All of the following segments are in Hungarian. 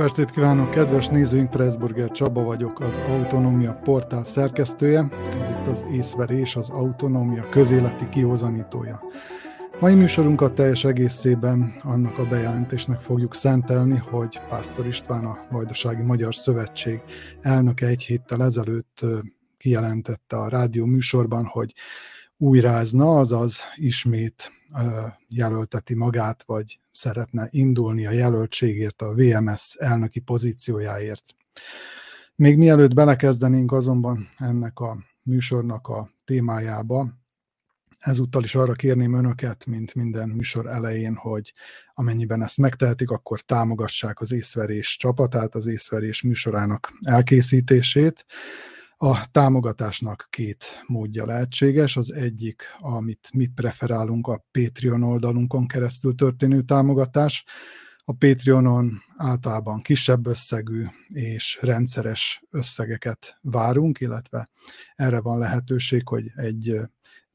Estét kívánok, kedves nézőink! Pressburger Csaba vagyok, az Autonómia portál szerkesztője. Ez itt az észverés, az Autonómia közéleti kihozanítója. Mai műsorunkat teljes egészében annak a bejelentésnek fogjuk szentelni, hogy Pásztor István, a Vajdasági Magyar Szövetség elnöke egy héttel ezelőtt kijelentette a rádió műsorban, hogy újrázna, azaz ismét jelölteti magát, vagy szeretne indulni a jelöltségért, a VMS elnöki pozíciójáért. Még mielőtt belekezdenénk azonban ennek a műsornak a témájába, ezúttal is arra kérném önöket, mint minden műsor elején, hogy amennyiben ezt megtehetik, akkor támogassák az észverés csapatát, az észverés műsorának elkészítését. A támogatásnak két módja lehetséges. Az egyik, amit mi preferálunk, a Patreon oldalunkon keresztül történő támogatás. A Patreonon általában kisebb összegű és rendszeres összegeket várunk, illetve erre van lehetőség, hogy egy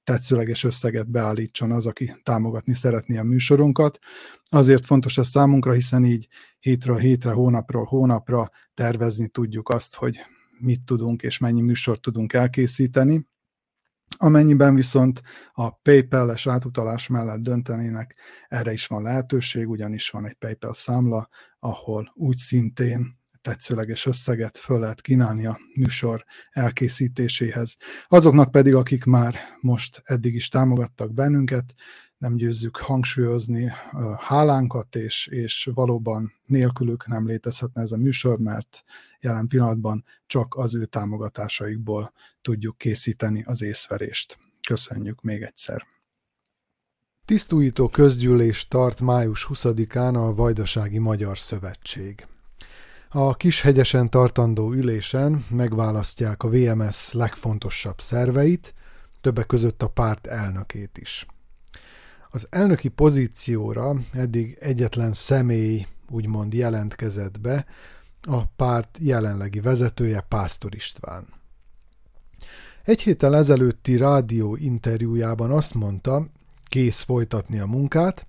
tetszőleges összeget beállítson az, aki támogatni szeretné a műsorunkat. Azért fontos ez számunkra, hiszen így hétről hétre, hónapról hónapra tervezni tudjuk azt, hogy mit tudunk és mennyi műsort tudunk elkészíteni. Amennyiben viszont a PayPal-es átutalás mellett döntenének, erre is van lehetőség, ugyanis van egy PayPal számla, ahol úgy szintén tetszőleges összeget föl lehet kínálni a műsor elkészítéséhez. Azoknak pedig, akik már most eddig is támogattak bennünket, nem győzzük hangsúlyozni hálánkat, és, és valóban nélkülük nem létezhetne ez a műsor, mert jelen pillanatban csak az ő támogatásaikból tudjuk készíteni az észverést. Köszönjük még egyszer! Tisztújító közgyűlés tart május 20-án a Vajdasági Magyar Szövetség. A Kishegyesen tartandó ülésen megválasztják a VMS legfontosabb szerveit, többek között a párt elnökét is. Az elnöki pozícióra eddig egyetlen személy úgymond jelentkezett be, a párt jelenlegi vezetője Pásztor István. Egy héttel ezelőtti rádió interjújában azt mondta, kész folytatni a munkát,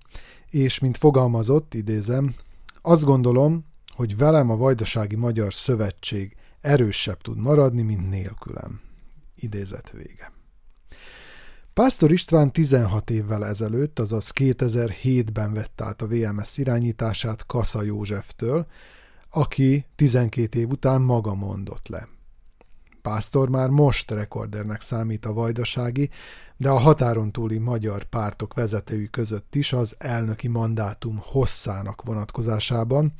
és mint fogalmazott, idézem, azt gondolom, hogy velem a Vajdasági Magyar Szövetség erősebb tud maradni, mint nélkülem. Idézet vége. Pásztor István 16 évvel ezelőtt, azaz 2007-ben vett át a VMS irányítását Kassa Józseftől, aki 12 év után maga mondott le. Pásztor már most rekordernek számít a vajdasági, de a határon túli magyar pártok vezetői között is az elnöki mandátum hosszának vonatkozásában,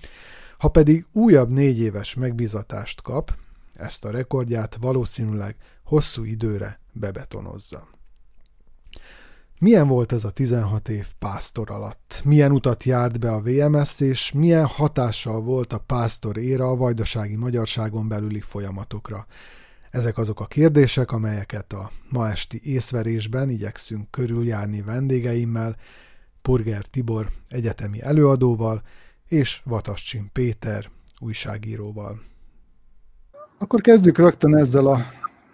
ha pedig újabb négy éves megbizatást kap, ezt a rekordját valószínűleg hosszú időre bebetonozza. Milyen volt ez a 16 év pásztor alatt? Milyen utat járt be a VMS, és milyen hatással volt a pásztor éra a vajdasági magyarságon belüli folyamatokra? Ezek azok a kérdések, amelyeket a ma esti észverésben igyekszünk körüljárni vendégeimmel, Purger Tibor egyetemi előadóval és Vatascsin Péter újságíróval. Akkor kezdjük rögtön ezzel a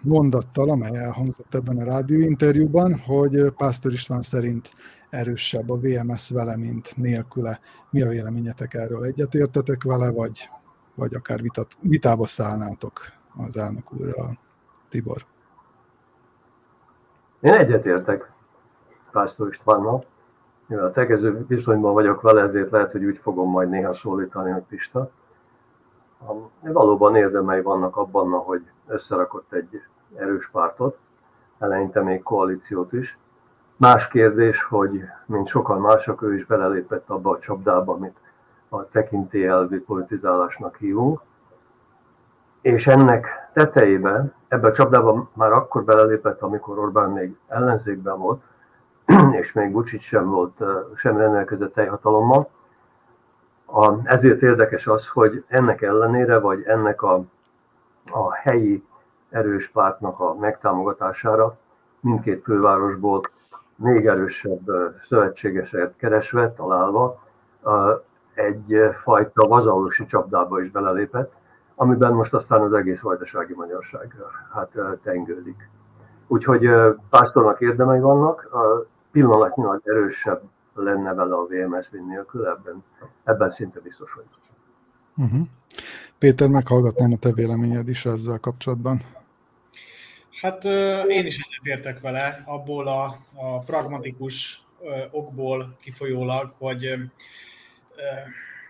mondattal, amely elhangzott ebben a rádióinterjúban, hogy Pásztor István szerint erősebb a VMS vele, mint nélküle. Mi a véleményetek erről? Egyetértetek vele, vagy, vagy akár vitat, vitába szállnátok az elnök úrral? Tibor. Én egyetértek Pásztor Istvánnal. Mivel a tegező viszonyban vagyok vele, ezért lehet, hogy úgy fogom majd néha szólítani, hogy Pista. Valóban érdemei vannak abban, hogy összerakott egy erős pártot, eleinte még koalíciót is. Más kérdés, hogy mint sokan mások, ő is belelépett abba a csapdába, amit a tekintélyelvi politizálásnak hívunk. És ennek tetejében, ebbe a csapdába már akkor belelépett, amikor Orbán még ellenzékben volt, és még Bucsit sem volt, sem rendelkezett teljhatalommal. ezért érdekes az, hogy ennek ellenére, vagy ennek a, a helyi erős pártnak a megtámogatására mindkét fővárosból még erősebb szövetségeset keresve, találva egyfajta vazalusi csapdába is belelépett, amiben most aztán az egész vajdasági magyarság hát tengődik. Úgyhogy pásztornak érdemei vannak, pillanatnyilag erősebb lenne vele a VMS, mint nélkül, ebben, ebben szinte biztos vagyok. Uh-huh. Péter, meghallgatnám a te véleményed is ezzel kapcsolatban. Hát én is egyetértek vele, abból a, a pragmatikus okból kifolyólag, hogy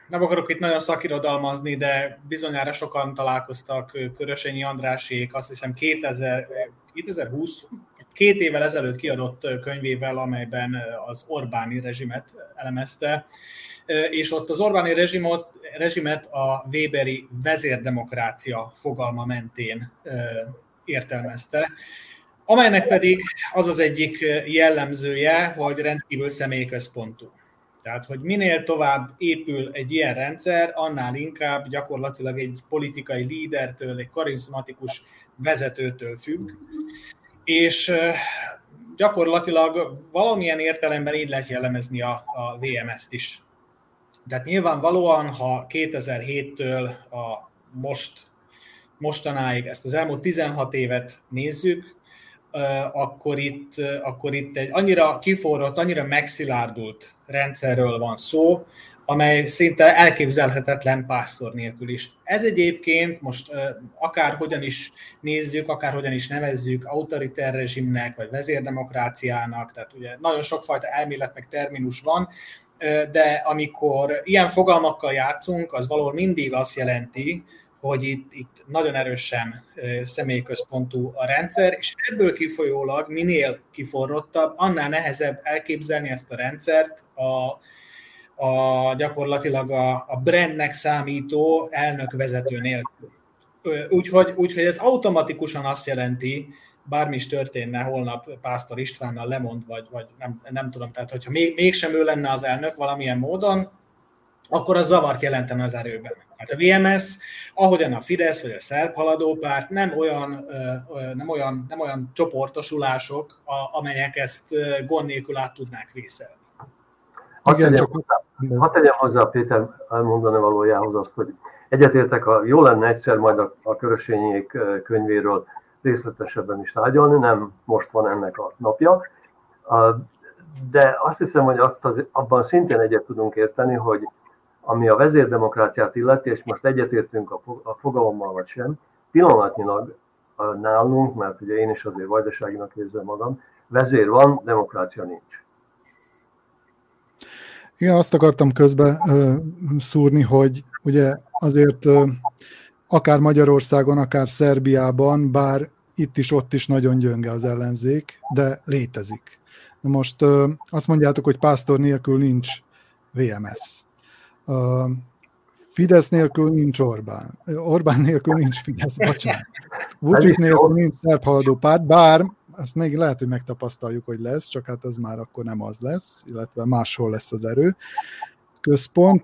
nem akarok itt nagyon szakirodalmazni, de bizonyára sokan találkoztak Körösényi Andrásék, azt hiszem 2000, 2020, két évvel ezelőtt kiadott könyvével, amelyben az Orbáni rezsimet elemezte, és ott az Orbáni rezsimot, rezsimet a Weberi vezérdemokrácia fogalma mentén értelmezte, amelynek pedig az az egyik jellemzője, hogy rendkívül személyközpontú. Tehát, hogy minél tovább épül egy ilyen rendszer, annál inkább gyakorlatilag egy politikai lídertől, egy karizmatikus vezetőtől függ, és gyakorlatilag valamilyen értelemben így lehet jellemezni a, a VMS-t is. Tehát nyilvánvalóan, ha 2007-től a most, mostanáig, ezt az elmúlt 16 évet nézzük, akkor itt, akkor itt egy annyira kiforrott, annyira megszilárdult rendszerről van szó, amely szinte elképzelhetetlen pásztor nélkül is. Ez egyébként most akár hogyan is nézzük, akár hogyan is nevezzük, autoriter rezsimnek, vagy vezérdemokráciának, tehát ugye nagyon sokfajta elmélet meg terminus van, de amikor ilyen fogalmakkal játszunk, az valahol mindig azt jelenti, hogy itt, itt nagyon erősen személyközpontú a rendszer, és ebből kifolyólag minél kiforrottabb, annál nehezebb elképzelni ezt a rendszert a, a gyakorlatilag a, a brandnek számító elnök-vezető nélkül. Úgyhogy, úgyhogy ez automatikusan azt jelenti, bármi is történne holnap Pásztor Istvánnal lemond, vagy, vagy nem, nem tudom, tehát hogyha még, mégsem ő lenne az elnök valamilyen módon, akkor az zavart jelentene az erőben. Hát a VMS, ahogyan a Fidesz vagy a Szerb haladópárt nem olyan, nem olyan, nem olyan csoportosulások, amelyek ezt gond nélkül át tudnák vészelni. Hadd tegyem, ha tegyem hozzá Péter elmondani valójához azt, hogy egyetértek, a, jó lenne egyszer majd a, a Körösényék könyvéről részletesebben is tárgyalni, nem most van ennek a napja, de azt hiszem, hogy azt az, abban szintén egyet tudunk érteni, hogy ami a vezérdemokráciát illeti, és most egyetértünk a fogalommal vagy sem, pillanatnyilag nálunk, mert ugye én is azért vajdaságinak érzem magam, vezér van, demokrácia nincs. Igen, azt akartam közbe szúrni, hogy ugye azért akár Magyarországon, akár Szerbiában, bár itt is, ott is nagyon gyönge az ellenzék, de létezik. Na most azt mondjátok, hogy pásztor nélkül nincs VMS. Uh, Fidesz nélkül nincs Orbán. Orbán nélkül nincs Fidesz, bocsánat. Vucic nélkül nincs szerb haladó párt, bár azt még lehet, hogy megtapasztaljuk, hogy lesz, csak hát az már akkor nem az lesz, illetve máshol lesz az erő központ.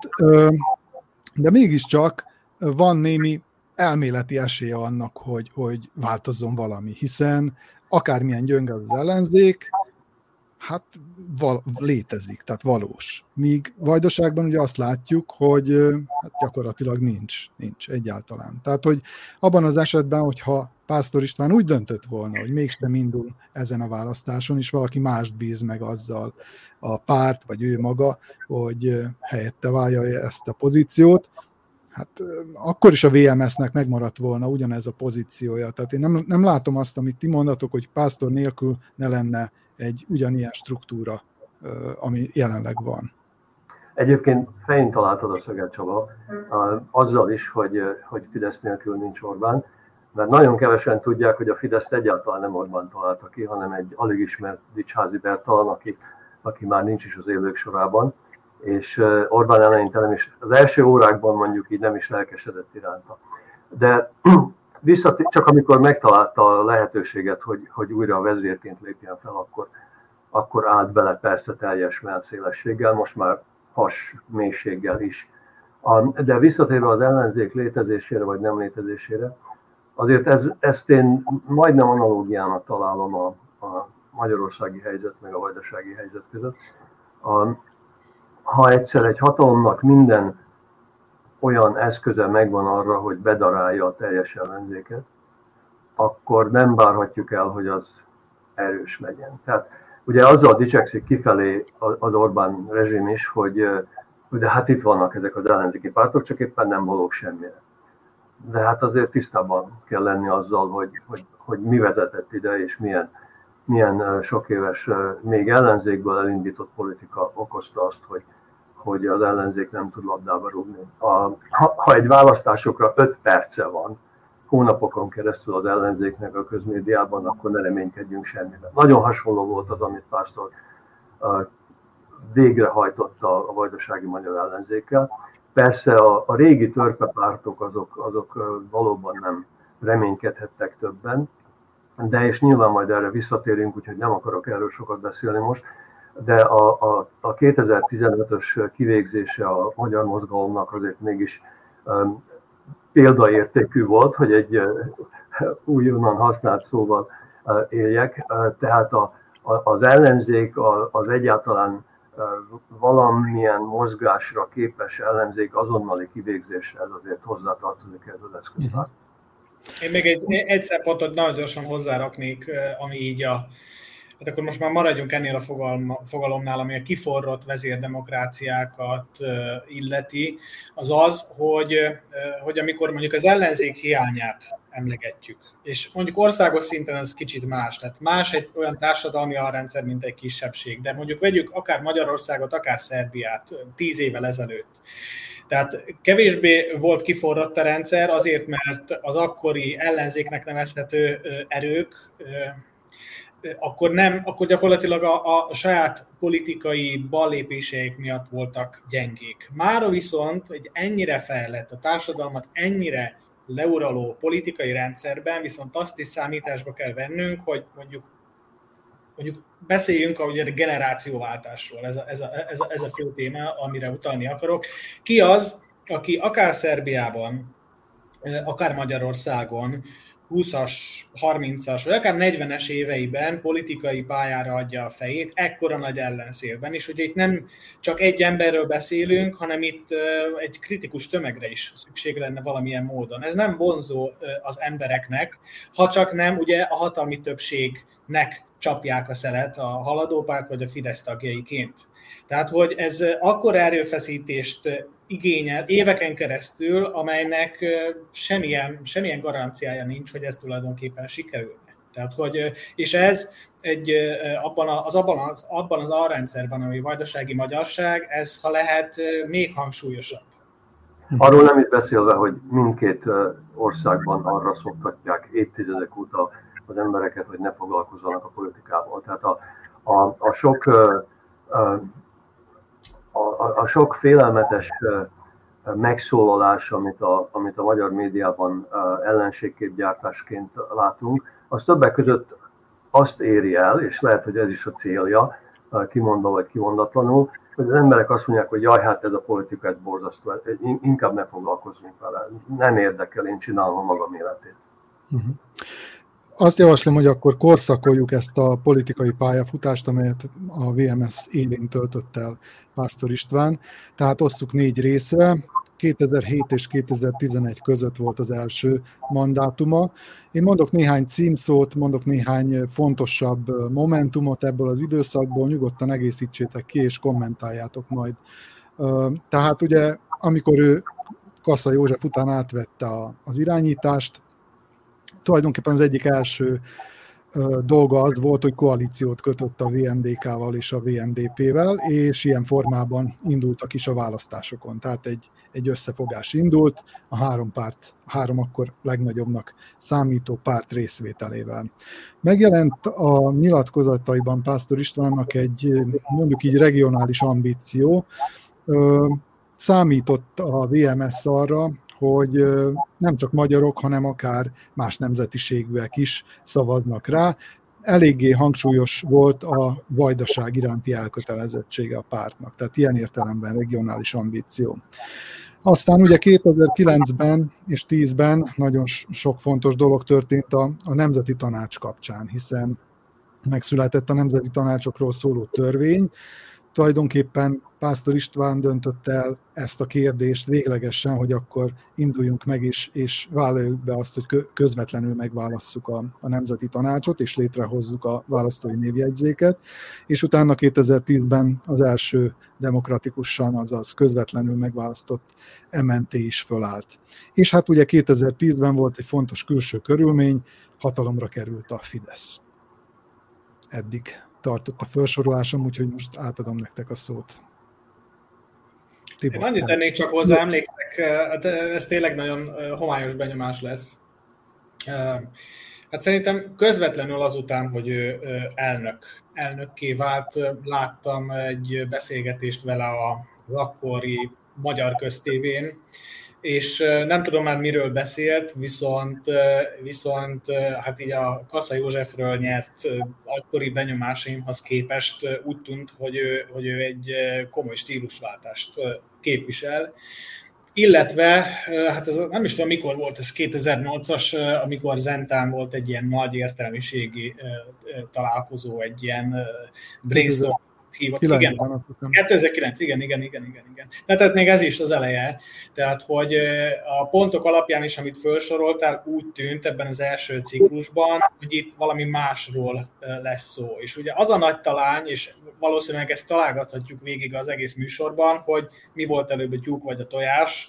De mégiscsak van némi elméleti esélye annak, hogy, hogy változzon valami, hiszen akármilyen gyönge az ellenzék, hát val- létezik, tehát valós. Míg Vajdaságban ugye azt látjuk, hogy hát gyakorlatilag nincs, nincs egyáltalán. Tehát, hogy abban az esetben, hogyha Pásztor István úgy döntött volna, hogy mégsem indul ezen a választáson, és valaki mást bíz meg azzal a párt, vagy ő maga, hogy helyette válja ezt a pozíciót, hát akkor is a VMS-nek megmaradt volna ugyanez a pozíciója. Tehát én nem, nem látom azt, amit ti mondatok, hogy pásztor nélkül ne lenne egy ugyanilyen struktúra, ami jelenleg van. Egyébként fején találtad a szöget, Csaba, azzal is, hogy, hogy Fidesz nélkül nincs Orbán, mert nagyon kevesen tudják, hogy a Fidesz egyáltalán nem Orbán találta ki, hanem egy alig ismert Dicsházi Bertalan, aki, aki már nincs is az élők sorában, és Orbán eleinte nem is, az első órákban mondjuk így nem is lelkesedett iránta. De visszat, csak amikor megtalálta a lehetőséget, hogy, hogy újra a vezérként lépjen fel, akkor, akkor állt bele persze teljes melszélességgel, most már has mélységgel is. A, de visszatérve az ellenzék létezésére vagy nem létezésére, azért ez, ezt én majdnem analógiának találom a, a magyarországi helyzet meg a vajdasági helyzet között. A, ha egyszer egy hatalomnak minden olyan eszköze megvan arra, hogy bedarálja a teljes ellenzéket, akkor nem várhatjuk el, hogy az erős legyen. Tehát ugye azzal dicsekszik kifelé az Orbán rezsim is, hogy, de hát itt vannak ezek az ellenzéki pártok, csak éppen nem valók semmire. De hát azért tisztában kell lenni azzal, hogy, hogy, hogy mi vezetett ide, és milyen, milyen sok éves, még ellenzékből elindított politika okozta azt, hogy, hogy az ellenzék nem tud labdába rúgni. A, ha, ha egy választásokra öt perce van, hónapokon keresztül az ellenzéknek a közmédiában, akkor ne reménykedjünk semmiben. Nagyon hasonló volt az, amit Pásztor végrehajtotta a vajdasági magyar ellenzékkel. Persze a, a régi törpepártok azok, azok valóban nem reménykedhettek többen, de és nyilván majd erre visszatérünk, úgyhogy nem akarok erről sokat beszélni most, de a, a, a 2015-ös kivégzése a magyar mozgalomnak azért mégis um, példaértékű volt, hogy egy uh, újonnan használt szóval uh, éljek. Uh, tehát a, a, az ellenzék, a, az egyáltalán uh, valamilyen mozgásra képes ellenzék azonnali kivégzésre, ez azért hozzátartozik ez az eszköztár. Én még egy, egy szempontot nagyon gyorsan hozzáraknék, ami így a, hát akkor most már maradjunk ennél a fogalma, fogalomnál, ami a kiforrott vezérdemokráciákat illeti, az az, hogy, hogy amikor mondjuk az ellenzék hiányát emlegetjük, és mondjuk országos szinten ez kicsit más, tehát más egy olyan társadalmi alrendszer, mint egy kisebbség, de mondjuk vegyük akár Magyarországot, akár Szerbiát tíz évvel ezelőtt. Tehát kevésbé volt kiforrott a rendszer azért, mert az akkori ellenzéknek nevezhető erők akkor nem, akkor gyakorlatilag a, a saját politikai ballépéseik miatt voltak gyengék. Mára viszont egy ennyire fejlett, a társadalmat ennyire leuraló politikai rendszerben viszont azt is számításba kell vennünk, hogy mondjuk mondjuk beszéljünk a, ugye, a generációváltásról, ez a, ez, a, ez, a, ez a fő téma, amire utalni akarok. Ki az, aki akár Szerbiában, akár Magyarországon 20-as, 30-as, vagy akár 40-es éveiben politikai pályára adja a fejét, ekkora nagy ellenszélben, és ugye itt nem csak egy emberről beszélünk, hanem itt egy kritikus tömegre is szükség lenne valamilyen módon. Ez nem vonzó az embereknek, ha csak nem ugye a hatalmi többségnek csapják a szelet a haladópárt vagy a Fidesz tagjaiként. Tehát, hogy ez akkor erőfeszítést igényel éveken keresztül, amelynek semmilyen, semmilyen garanciája nincs, hogy ez tulajdonképpen sikerülne. Tehát, hogy, és ez egy, abban, az, abban, az, abban az alrendszerben, ami vajdasági magyarság, ez, ha lehet, még hangsúlyosabb. Arról nem is beszélve, hogy mindkét országban arra szoktatják évtizedek óta az embereket, hogy ne foglalkozzanak a politikával. Tehát a, a, a sok a, a, a sok félelmetes megszólalás, amit a, amit a magyar médiában ellenségképgyártásként látunk, az többek között azt éri el, és lehet, hogy ez is a célja, kimondva vagy kimondatlanul, hogy az emberek azt mondják, hogy jaj, hát ez a politika, ez borzasztó, inkább ne foglalkozzunk vele, nem érdekel, én csinálom a magam életét. Uh-huh azt javaslom, hogy akkor korszakoljuk ezt a politikai pályafutást, amelyet a VMS élén töltött el Pásztor István. Tehát osszuk négy részre. 2007 és 2011 között volt az első mandátuma. Én mondok néhány címszót, mondok néhány fontosabb momentumot ebből az időszakból, nyugodtan egészítsétek ki, és kommentáljátok majd. Tehát ugye, amikor ő Kassa József után átvette az irányítást, tulajdonképpen az egyik első dolga az volt, hogy koalíciót kötött a VMDK-val és a VMDP-vel, és ilyen formában indultak is a választásokon. Tehát egy, egy összefogás indult a három párt, a három akkor legnagyobbnak számító párt részvételével. Megjelent a nyilatkozataiban Pásztor Istvánnak egy mondjuk így regionális ambíció, számított a VMS arra, hogy nem csak magyarok, hanem akár más nemzetiségűek is szavaznak rá. Eléggé hangsúlyos volt a vajdaság iránti elkötelezettsége a pártnak, tehát ilyen értelemben regionális ambíció. Aztán ugye 2009-ben és 10-ben nagyon sok fontos dolog történt a, a Nemzeti Tanács kapcsán, hiszen megszületett a Nemzeti Tanácsokról szóló törvény, tulajdonképpen Pásztor István döntött el ezt a kérdést véglegesen, hogy akkor induljunk meg is, és vállaljuk be azt, hogy közvetlenül megválasszuk a, a Nemzeti Tanácsot, és létrehozzuk a választói névjegyzéket, és utána 2010-ben az első demokratikusan, azaz közvetlenül megválasztott MNT is fölállt. És hát ugye 2010-ben volt egy fontos külső körülmény, hatalomra került a Fidesz. Eddig tartott a felsorolásom, úgyhogy most átadom nektek a szót. Tibor, Én annyit tennék csak hozzá, emlékszek, hát ez tényleg nagyon homályos benyomás lesz. Hát szerintem közvetlenül azután, hogy ő elnök, elnökké vált, láttam egy beszélgetést vele az akkori magyar köztévén, és nem tudom már miről beszélt, viszont, viszont hát így a Kassa Józsefről nyert akkori benyomásaimhoz képest úgy tűnt, hogy ő, hogy ő egy komoly stílusváltást képvisel, illetve, hát ez nem is tudom mikor volt, ez 2008-as, amikor Zentán volt egy ilyen nagy értelmiségi találkozó, egy ilyen brainstorm hívott. Igen, 2009, igen, igen, igen, igen, igen. De tehát még ez is az eleje. Tehát, hogy a pontok alapján is, amit felsoroltál, úgy tűnt ebben az első ciklusban, hogy itt valami másról lesz szó. És ugye az a nagy talány, és valószínűleg ezt találgathatjuk végig az egész műsorban, hogy mi volt előbb a tyúk vagy a tojás,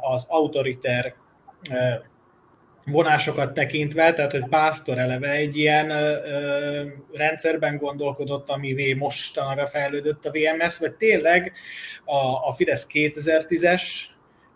az autoriter vonásokat tekintve, tehát hogy Pásztor eleve egy ilyen ö, rendszerben gondolkodott, amivé mostanra fejlődött a VMS, vagy tényleg a, a Fidesz 2010-es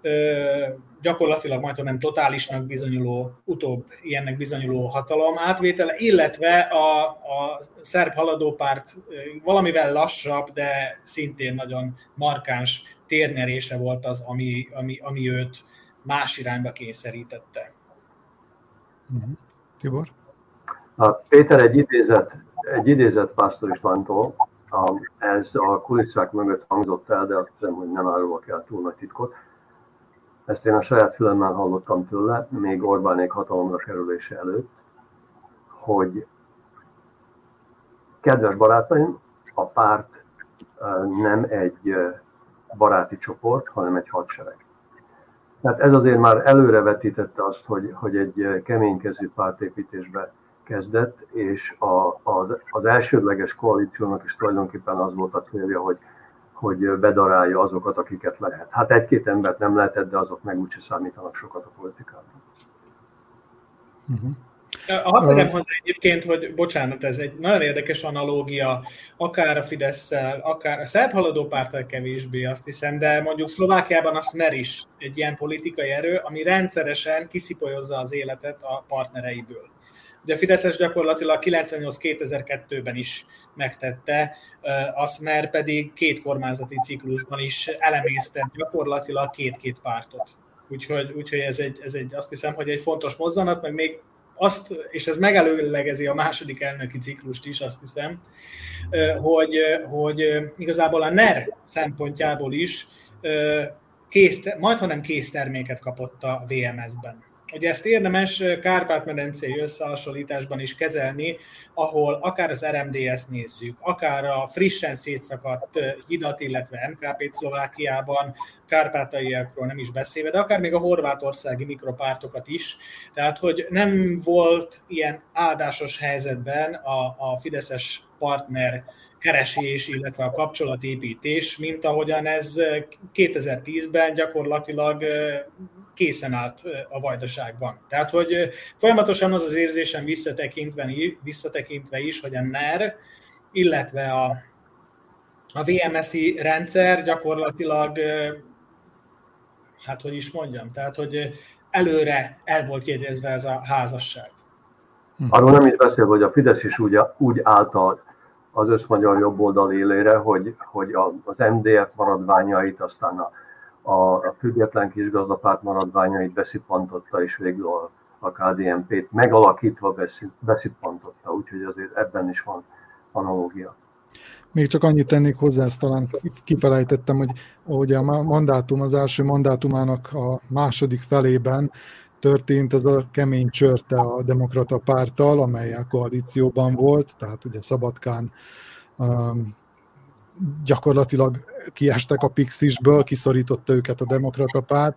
ö, gyakorlatilag majd nem totálisnak bizonyuló, utóbb ilyennek bizonyuló hatalom átvétele, illetve a, a szerb haladópárt valamivel lassabb, de szintén nagyon markáns térnyerése volt az, ami, ami, ami őt más irányba kényszerítette. Uh-huh. Tibor? A Péter egy idézet, egy idézet Pásztor Istvántól, ez a kulisszák mögött hangzott el, de azt hiszem, hogy nem árulok el túl nagy titkot. Ezt én a saját fülemmel hallottam tőle, még Orbánék hatalomra kerülése előtt, hogy kedves barátaim, a párt nem egy baráti csoport, hanem egy hadsereg. Tehát ez azért már előrevetítette azt, hogy, hogy egy keménykezű pártépítésbe kezdett, és a, az, az elsődleges koalíciónak is tulajdonképpen az volt a célja, hogy, hogy bedarálja azokat, akiket lehet. Hát egy-két embert nem lehetett, de azok meg úgyse számítanak sokat a politikában. Uh-huh. Hadd tegyem hozzá egyébként, hogy bocsánat, ez egy nagyon érdekes analógia, akár a fidesz akár a szerb haladó párttal kevésbé, azt hiszem, de mondjuk Szlovákiában a Smer is egy ilyen politikai erő, ami rendszeresen kiszipolyozza az életet a partnereiből. Ugye a Fideszes gyakorlatilag 98-2002-ben is megtette, a Smer pedig két kormányzati ciklusban is elemésztett gyakorlatilag két-két pártot. Úgyhogy, úgyhogy ez, egy, ez egy, azt hiszem, hogy egy fontos mozzanat, meg még azt, és ez megelőlegezi a második elnöki ciklust is, azt hiszem, hogy, hogy igazából a NER szempontjából is kész, majd, hanem kész terméket kapott a VMS-ben. Ugye ezt érdemes Kárpát-medencei összehasonlításban is kezelni, ahol akár az RMDS nézzük, akár a frissen szétszakadt hidat, illetve MKP-t Szlovákiában, kárpátaiakról nem is beszélve, de akár még a horvátországi mikropártokat is. Tehát, hogy nem volt ilyen áldásos helyzetben a, a fideszes partner keresés, illetve a kapcsolatépítés, mint ahogyan ez 2010-ben gyakorlatilag készen állt a vajdaságban. Tehát, hogy folyamatosan az az érzésem visszatekintve, visszatekintve is, hogy a NER, illetve a, a VMSI rendszer gyakorlatilag, hát hogy is mondjam, tehát, hogy előre el volt jegyezve ez a házasság. Hm. Arról nem is beszél, hogy a Fidesz is úgy, úgy állt az összmagyar jobboldal élére, hogy, hogy az MDF maradványait, aztán a a, a független kisgazdapárt maradványait beszippantotta, és végül a, a KDNP-t megalakítva beszippantotta, úgyhogy azért ebben is van analógia. Még csak annyit tennék hozzá, ezt talán kifelejtettem, hogy ahogy a mandátum, az első mandátumának a második felében történt ez a kemény csörte a demokrata párttal, amely a koalícióban volt, tehát ugye Szabadkán um, gyakorlatilag kiestek a Pixisből, kiszorította őket a demokrata párt,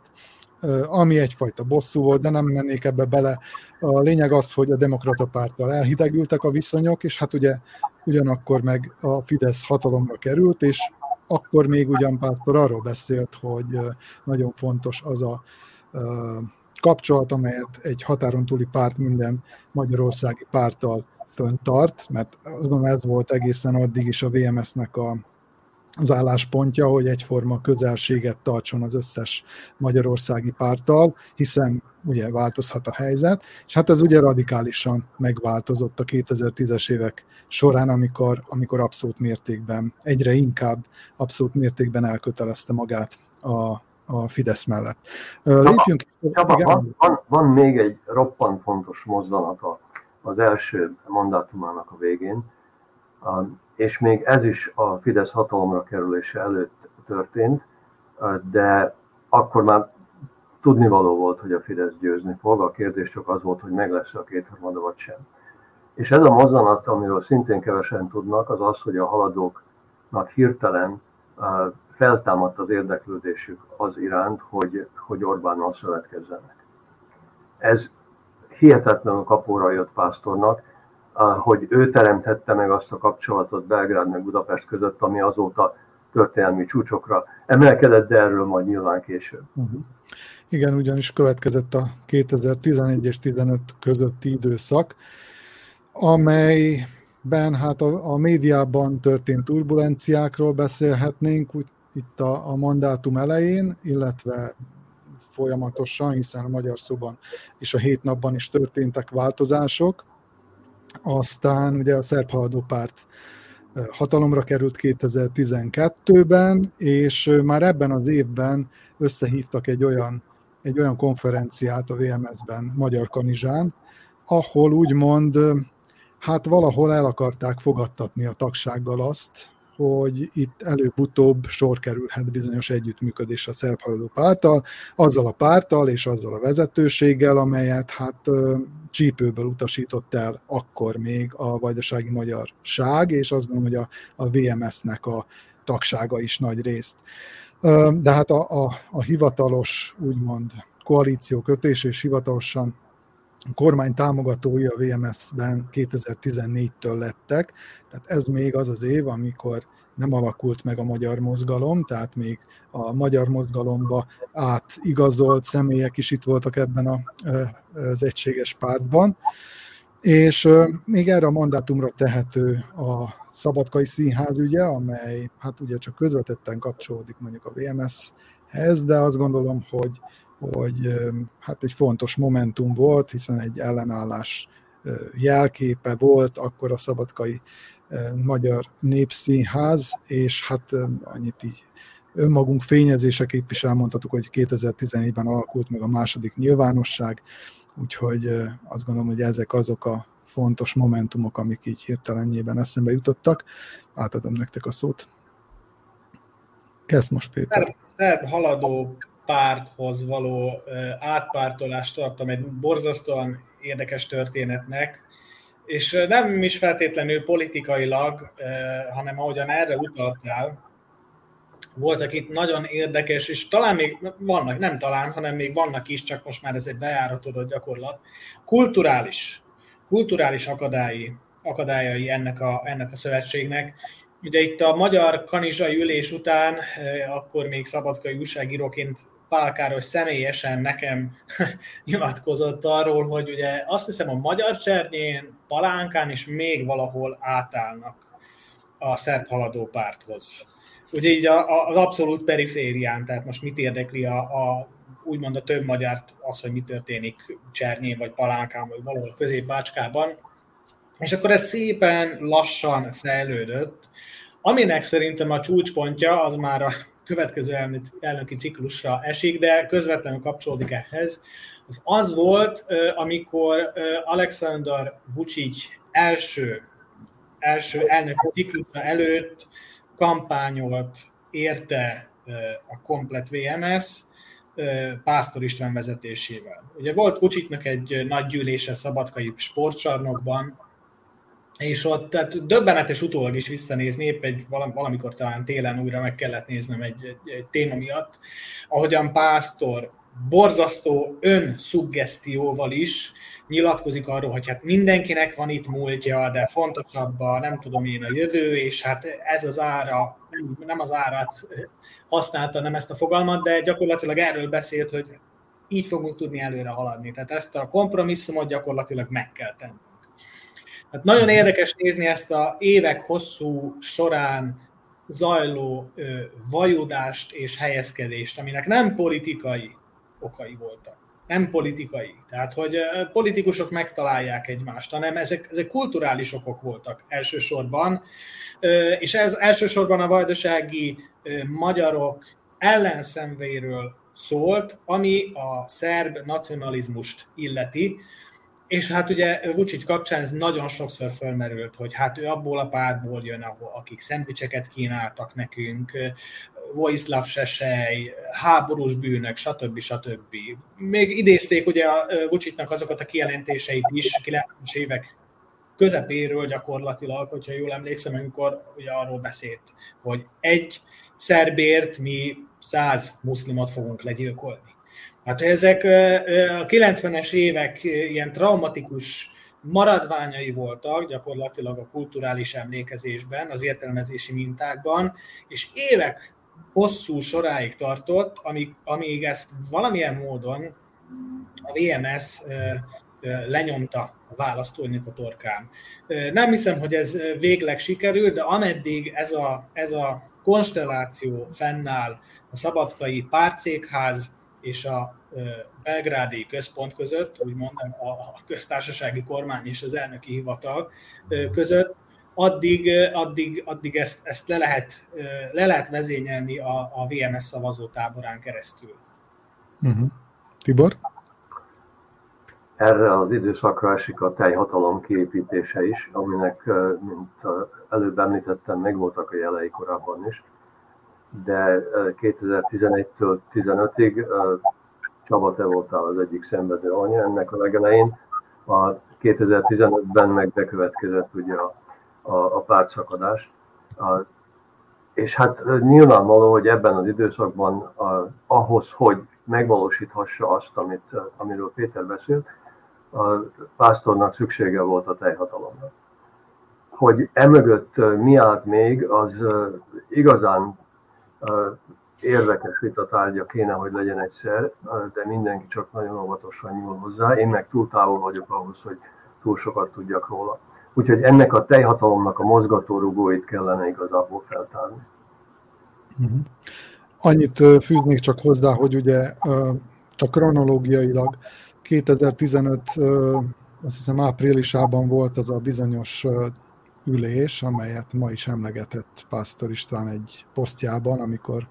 ami egyfajta bosszú volt, de nem mennék ebbe bele. A lényeg az, hogy a demokrata párttal elhidegültek a viszonyok, és hát ugye ugyanakkor meg a Fidesz hatalomra került, és akkor még ugyan Pásztor arról beszélt, hogy nagyon fontos az a kapcsolat, amelyet egy határon túli párt minden magyarországi párttal föntart, mert azt gondolom ez volt egészen addig is a VMS-nek a, az álláspontja, hogy egyforma közelséget tartson az összes magyarországi párttal, hiszen ugye változhat a helyzet, és hát ez ugye radikálisan megváltozott a 2010-es évek során, amikor, amikor abszolút mértékben, egyre inkább abszolút mértékben elkötelezte magát a, a Fidesz mellett. Lépjünk. Csaba, van, van, van még egy roppant fontos mozdulata az első mandátumának a végén, és még ez is a Fidesz hatalomra kerülése előtt történt, de akkor már tudnivaló volt, hogy a Fidesz győzni fog, a kérdés csak az volt, hogy meg lesz a kétharmada vagy sem. És ez a mozzanat, amiről szintén kevesen tudnak, az az, hogy a haladóknak hirtelen feltámadt az érdeklődésük az iránt, hogy, hogy Orbánnal szövetkezzenek. Ez hihetetlenül kapóra jött Pásztornak, hogy ő teremtette meg azt a kapcsolatot Belgrád meg Budapest között, ami azóta történelmi csúcsokra emelkedett, de erről majd nyilván később. Uh-huh. Igen, ugyanis következett a 2011 és 15 közötti időszak, amelyben hát a, a médiában történt turbulenciákról beszélhetnénk, úgy, itt a, a mandátum elején, illetve folyamatosan, hiszen a magyar szóban és a hét napban is történtek változások. Aztán ugye a szerb haladó párt hatalomra került 2012-ben, és már ebben az évben összehívtak egy olyan, egy olyan konferenciát a VMS-ben Magyar Kanizsán, ahol úgymond hát valahol el akarták fogadtatni a tagsággal azt, hogy itt előbb-utóbb sor kerülhet bizonyos együttműködés a szerb haladó párttal, azzal a párttal és azzal a vezetőséggel, amelyet hát csípőből utasított el akkor még a vajdasági magyarság, és azt gondolom, hogy a, a VMS-nek a tagsága is nagy részt. De hát a, a, a hivatalos, úgymond koalíció kötés és hivatalosan a kormány támogatói a VMS-ben 2014-től lettek, tehát ez még az az év, amikor nem alakult meg a magyar mozgalom, tehát még a magyar mozgalomba átigazolt személyek is itt voltak ebben a, az egységes pártban. És még erre a mandátumra tehető a Szabadkai Színház ügye, amely hát ugye csak közvetetten kapcsolódik mondjuk a VMS-hez, de azt gondolom, hogy hogy hát egy fontos momentum volt, hiszen egy ellenállás jelképe volt akkor a szabadkai magyar népszínház, és hát annyit így önmagunk fényezéseképp is elmondhatok, hogy 2014-ben alakult meg a második nyilvánosság, úgyhogy azt gondolom, hogy ezek azok a fontos momentumok, amik így hirtelenjében eszembe jutottak. Átadom nektek a szót. Kezd most, Péter. Szerb haladó párthoz való átpártolást tartom egy borzasztóan érdekes történetnek, és nem is feltétlenül politikailag, hanem ahogyan erre utaltál, voltak itt nagyon érdekes, és talán még vannak, nem talán, hanem még vannak is, csak most már ez egy bejáratodott gyakorlat, kulturális, kulturális akadályi, akadályai ennek a, ennek a szövetségnek, Ugye itt a magyar kanizsai ülés után, eh, akkor még szabadkai újságíróként Pál Károly személyesen nekem nyilatkozott arról, hogy ugye azt hiszem a magyar csernyén, Palánkán és még valahol átállnak a szerb haladó párthoz. Ugye így az abszolút periférián, tehát most mit érdekli a, a úgymond a több magyart az, hogy mi történik Csernyén, vagy Palánkán, vagy valahol Közép-Bácskában. És akkor ez szépen lassan fejlődött, Aminek szerintem a csúcspontja az már a következő elnöki ciklusra esik, de közvetlenül kapcsolódik ehhez. Az az volt, amikor Alexander Vucic első, első elnöki ciklusa előtt kampányolt érte a komplet VMS, Pásztor István vezetésével. Ugye volt Vucicnak egy nagy gyűlése Szabadkai sportcsarnokban, és ott tehát döbbenetes utólag is visszanézni, épp egy valamikor talán télen újra meg kellett néznem egy, egy, egy téma miatt, ahogyan Pásztor borzasztó önszuggesztióval is nyilatkozik arról, hogy hát mindenkinek van itt múltja, de fontosabb a, nem tudom én, a jövő, és hát ez az ára, nem, az árat használta, nem ezt a fogalmat, de gyakorlatilag erről beszélt, hogy így fogunk tudni előre haladni. Tehát ezt a kompromisszumot gyakorlatilag meg kell tenni. Hát nagyon érdekes nézni ezt a évek hosszú során zajló ö, vajudást és helyezkedést, aminek nem politikai okai voltak. Nem politikai. Tehát, hogy politikusok megtalálják egymást, hanem ezek, ezek kulturális okok voltak elsősorban, és ez elsősorban a vajdasági magyarok ellenszenvéről szólt, ami a szerb nacionalizmust illeti, és hát ugye Vucic kapcsán ez nagyon sokszor felmerült, hogy hát ő abból a pártból jön, ahol, akik szendvicseket kínáltak nekünk, Voislav Sesej, háborús bűnök, stb. stb. Még idézték ugye a Vucicnak azokat a kijelentéseit is, 90-es évek közepéről gyakorlatilag, hogyha jól emlékszem, amikor ugye arról beszélt, hogy egy szerbért mi száz muszlimot fogunk legyilkolni. Hát ezek a 90-es évek ilyen traumatikus maradványai voltak gyakorlatilag a kulturális emlékezésben, az értelmezési mintákban, és évek hosszú soráig tartott, amíg, amíg ezt valamilyen módon a VMS lenyomta a választóinak a torkán. Nem hiszem, hogy ez végleg sikerült, de ameddig ez a, ez a konstelláció fennáll a szabadkai párcékház és a belgrádi központ között, úgy mondom, a köztársasági kormány és az elnöki hivatal között, addig, addig, addig ezt, ezt le, lehet, le lehet vezényelni a, a VMS szavazó táborán keresztül. Uh-huh. Tibor? Erre az időszakra esik a teljhatalom kiépítése is, aminek, mint előbb említettem, megvoltak a jelei korábban is, de 2011-től 15-ig Csaba, te voltál az egyik szenvedő anya ennek a legelején. A 2015-ben meg bekövetkezett ugye a, a, a pártszakadás. A, és hát nyilvánvaló, hogy ebben az időszakban a, ahhoz, hogy megvalósíthassa azt, amit, amiről Péter beszélt, a pásztornak szüksége volt a teljhatalomra. Hogy emögött mi állt még, az igazán érdekes vita tárgya kéne, hogy legyen egyszer, de mindenki csak nagyon óvatosan nyúl hozzá. Én meg túl távol vagyok ahhoz, hogy túl sokat tudjak róla. Úgyhogy ennek a teljhatalomnak a mozgatórugóit kellene igazából feltárni. Uh-huh. Annyit fűznék csak hozzá, hogy ugye csak kronológiailag 2015 azt hiszem áprilisában volt az a bizonyos ülés, amelyet ma is emlegetett Pásztor István egy posztjában, amikor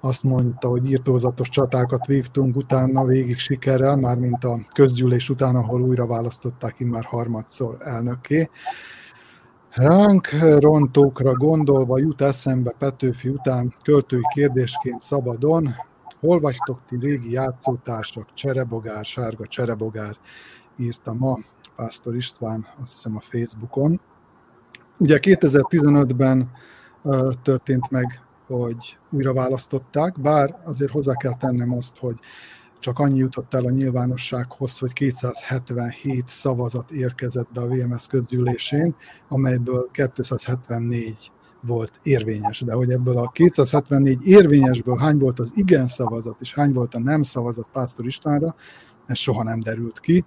azt mondta, hogy írtózatos csatákat vívtunk utána végig sikerrel, mármint a közgyűlés után, ahol újra választották már harmadszor elnöké. Ránk rontókra gondolva jut eszembe Petőfi után költői kérdésként szabadon, hol vagytok ti régi játszótársak, cserebogár, sárga cserebogár, írta ma Pásztor István, azt hiszem a Facebookon. Ugye 2015-ben történt meg, hogy újra választották, bár azért hozzá kell tennem azt, hogy csak annyi jutott el a nyilvánossághoz, hogy 277 szavazat érkezett be a VMS közgyűlésén, amelyből 274 volt érvényes, de hogy ebből a 274 érvényesből hány volt az igen szavazat, és hány volt a nem szavazat Pásztor Istvánra, ez soha nem derült ki.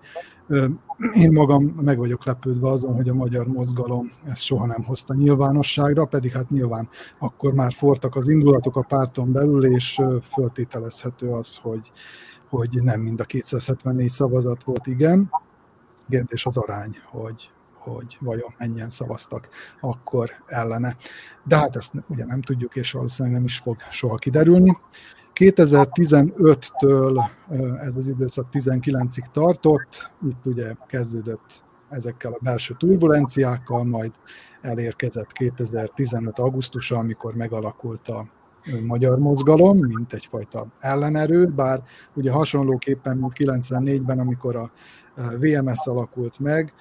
Én magam meg vagyok lepődve azon, hogy a magyar mozgalom ezt soha nem hozta nyilvánosságra, pedig hát nyilván akkor már fortak az indulatok a párton belül, és föltételezhető az, hogy, hogy nem mind a 274 szavazat volt igen. Kérdés az arány, hogy, hogy vajon mennyien szavaztak akkor ellene. De hát ezt ugye nem tudjuk, és valószínűleg nem is fog soha kiderülni. 2015-től ez az időszak 19-ig tartott, itt ugye kezdődött ezekkel a belső turbulenciákkal, majd elérkezett 2015. augusztusa, amikor megalakult a magyar mozgalom, mint egyfajta ellenerő, bár ugye hasonlóképpen, mint 94-ben, amikor a VMS alakult meg,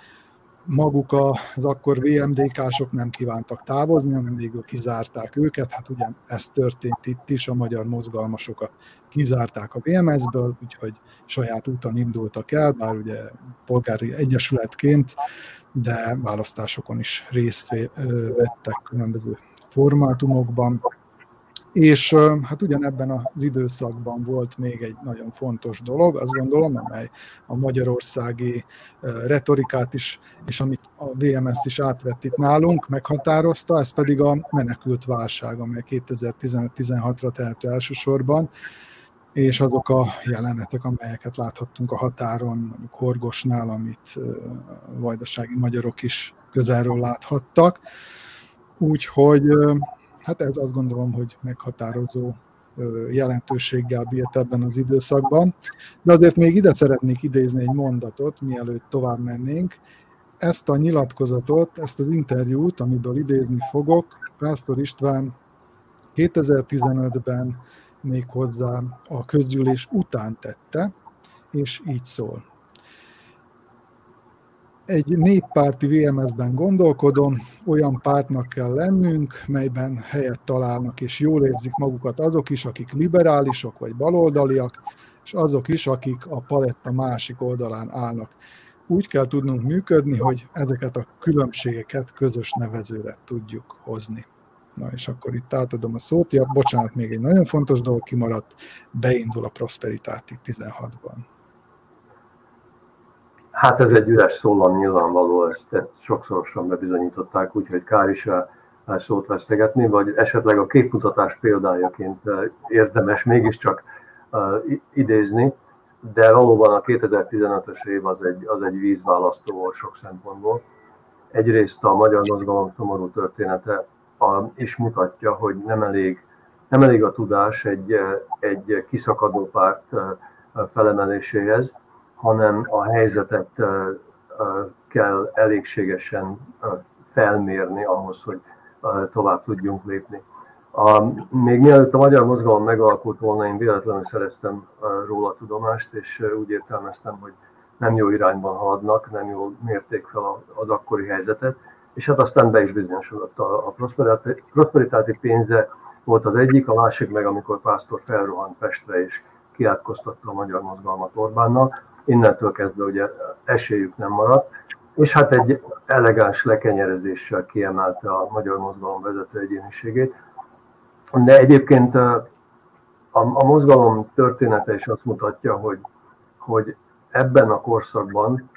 maguk az akkor VMDK-sok nem kívántak távozni, hanem végül kizárták őket. Hát ugye ez történt itt is, a magyar mozgalmasokat kizárták a VMS-ből, úgyhogy saját úton indultak el, bár ugye polgári egyesületként, de választásokon is részt vettek különböző formátumokban. És hát ugyanebben az időszakban volt még egy nagyon fontos dolog, azt gondolom, amely a magyarországi retorikát is, és amit a VMS is átvett itt nálunk, meghatározta, ez pedig a menekült válság, amely 2015-16-ra tehető elsősorban, és azok a jelenetek, amelyeket láthattunk a határon, mondjuk Horgosnál, amit vajdasági magyarok is közelről láthattak. Úgyhogy hát ez azt gondolom, hogy meghatározó jelentőséggel bírt ebben az időszakban. De azért még ide szeretnék idézni egy mondatot, mielőtt tovább mennénk. Ezt a nyilatkozatot, ezt az interjút, amiből idézni fogok, Pásztor István 2015-ben még hozzá a közgyűlés után tette, és így szól egy néppárti VMS-ben gondolkodom, olyan pártnak kell lennünk, melyben helyet találnak és jól érzik magukat azok is, akik liberálisok vagy baloldaliak, és azok is, akik a paletta másik oldalán állnak. Úgy kell tudnunk működni, hogy ezeket a különbségeket közös nevezőre tudjuk hozni. Na és akkor itt átadom a szót. Ja, bocsánat, még egy nagyon fontos dolog kimaradt. Beindul a Prosperitáti 16-ban. Hát ez egy üres szólam nyilvánvaló, ezt, sokszorosan bebizonyították, úgyhogy kár is el szót vesztegetni, vagy esetleg a képmutatás példájaként érdemes mégiscsak idézni, de valóban a 2015-ös év az egy, az egy vízválasztó volt sok szempontból. Egyrészt a magyar mozgalom szomorú története is mutatja, hogy nem elég, nem elég a tudás egy, egy kiszakadó párt felemeléséhez, hanem a helyzetet kell elégségesen felmérni ahhoz, hogy tovább tudjunk lépni. A, még mielőtt a magyar mozgalom megalakult volna, én véletlenül szereztem róla tudomást, és úgy értelmeztem, hogy nem jó irányban haladnak, nem jól mérték fel az akkori helyzetet, és hát aztán be is bizonyosodott a, a prosperitáti pénze volt az egyik, a másik meg, amikor Pásztor felrohant Pestre és kiátkoztatta a magyar mozgalmat Orbánnal, innentől kezdve ugye esélyük nem maradt, és hát egy elegáns lekenyerezéssel kiemelte a magyar mozgalom vezető egyéniségét. De egyébként a, a mozgalom története is azt mutatja, hogy, hogy ebben a korszakban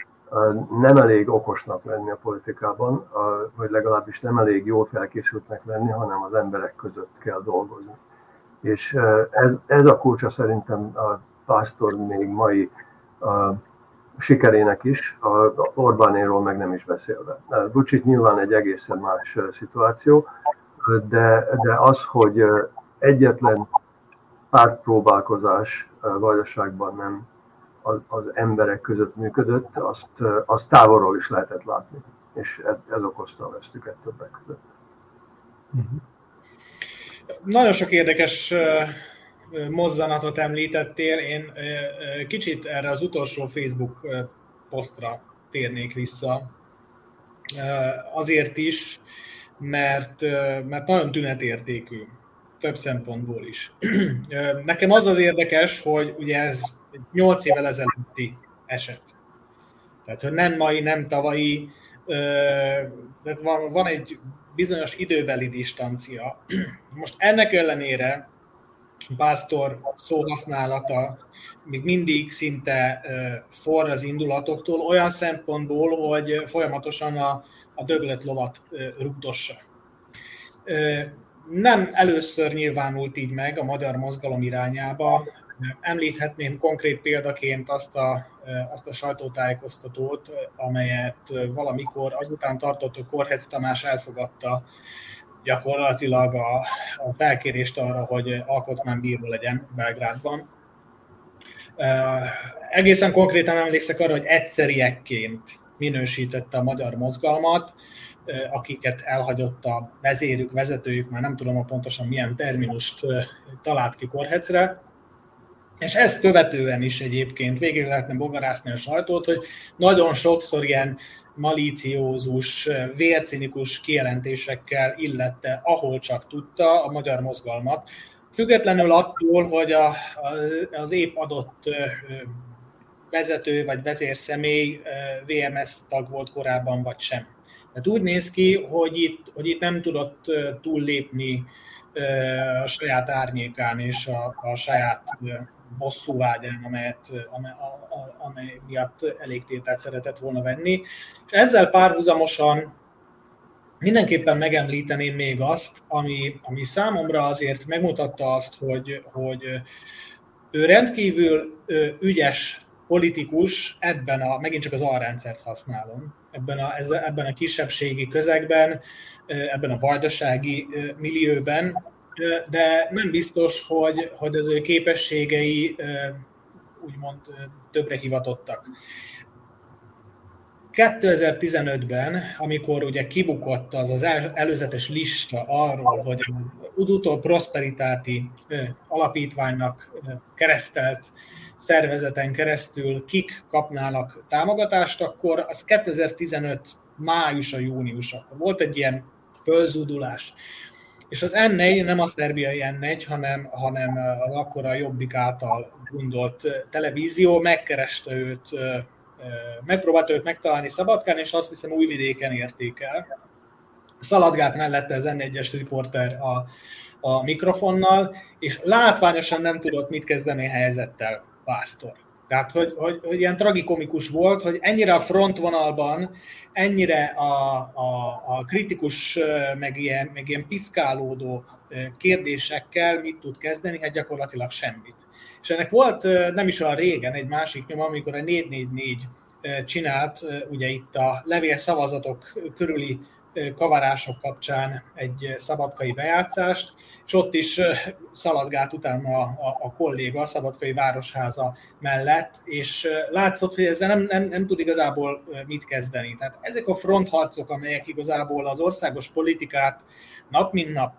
nem elég okosnak lenni a politikában, vagy legalábbis nem elég jól felkészültnek lenni, hanem az emberek között kell dolgozni. És ez, ez a kulcsa szerintem a pásztor még mai a sikerének is, a Orbánéról meg nem is beszélve. Vucic nyilván egy egészen más szituáció, de, de az, hogy egyetlen pártpróbálkozás vajdaságban nem az, az emberek között működött, azt, azt távolról is lehetett látni, és ez, ez okozta a vesztüket többek között. Nagyon sok érdekes mozzanatot említettél, én kicsit erre az utolsó Facebook posztra térnék vissza. Azért is, mert, mert nagyon tünetértékű, több szempontból is. Nekem az az érdekes, hogy ugye ez 8 évvel ezelőtti eset. Tehát, hogy nem mai, nem tavalyi, tehát van, van egy bizonyos időbeli distancia. Most ennek ellenére Pásztor szóhasználata még mindig szinte forr az indulatoktól, olyan szempontból, hogy folyamatosan a, a döglet lovat rugdossa. Nem először nyilvánult így meg a magyar mozgalom irányába. Említhetném konkrét példaként azt a, azt a sajtótájékoztatót, amelyet valamikor azután tartott, hogy Korhec Tamás elfogadta gyakorlatilag a, a felkérést arra, hogy alkotmánybíró legyen Belgrádban. Egészen konkrétan emlékszek arra, hogy egyszeriekként minősítette a magyar mozgalmat, akiket elhagyott a vezérük, vezetőjük, már nem tudom a pontosan milyen terminust talált ki Korhecre, és ezt követően is egyébként végig lehetne bogarászni a sajtót, hogy nagyon sokszor ilyen malíciózus, vércinikus kijelentésekkel illette, ahol csak tudta a magyar mozgalmat, függetlenül attól, hogy a, az épp adott vezető vagy vezérszemély VMS tag volt korábban, vagy sem. Tehát úgy néz ki, hogy itt, hogy itt nem tudott túllépni a saját árnyékán és a, a saját bosszúvágyán, amelyet, amely, amely miatt elégtételt szeretett volna venni. És ezzel párhuzamosan mindenképpen megemlíteném még azt, ami, ami számomra azért megmutatta azt, hogy, hogy ő rendkívül ügyes politikus ebben a, megint csak az alrendszert használom, ebben a, ebben a kisebbségi közegben, ebben a vajdasági millióben, de nem biztos, hogy, hogy az ő képességei úgymond többre hivatottak. 2015-ben, amikor ugye kibukott az az előzetes lista arról, hogy az utó Prosperitáti alapítványnak keresztelt szervezeten keresztül kik kapnának támogatást, akkor az 2015 május a június, akkor volt egy ilyen fölzúdulás. És az N4 nem a szerbiai N4, hanem, hanem az akkora Jobbik által gondolt televízió megkereste őt, megpróbálta őt megtalálni Szabadkán, és azt hiszem újvidéken érték el. Szaladgált mellette az N1-es riporter a, a mikrofonnal, és látványosan nem tudott mit kezdeni a helyzettel Pásztor. Tehát, hogy, hogy, hogy ilyen tragikomikus volt, hogy ennyire a frontvonalban, ennyire a, a, a kritikus, meg ilyen, meg ilyen piszkálódó kérdésekkel mit tud kezdeni, hát gyakorlatilag semmit. És ennek volt nem is olyan régen egy másik nyom, amikor a 444 csinált, ugye itt a levél szavazatok körüli kavarások kapcsán egy szabadkai bejátszást, és ott is szaladgált utána a, a, a kolléga a Szabadkai Városháza mellett, és látszott, hogy ezzel nem, nem, nem tud igazából mit kezdeni. Tehát ezek a frontharcok, amelyek igazából az országos politikát nap mint nap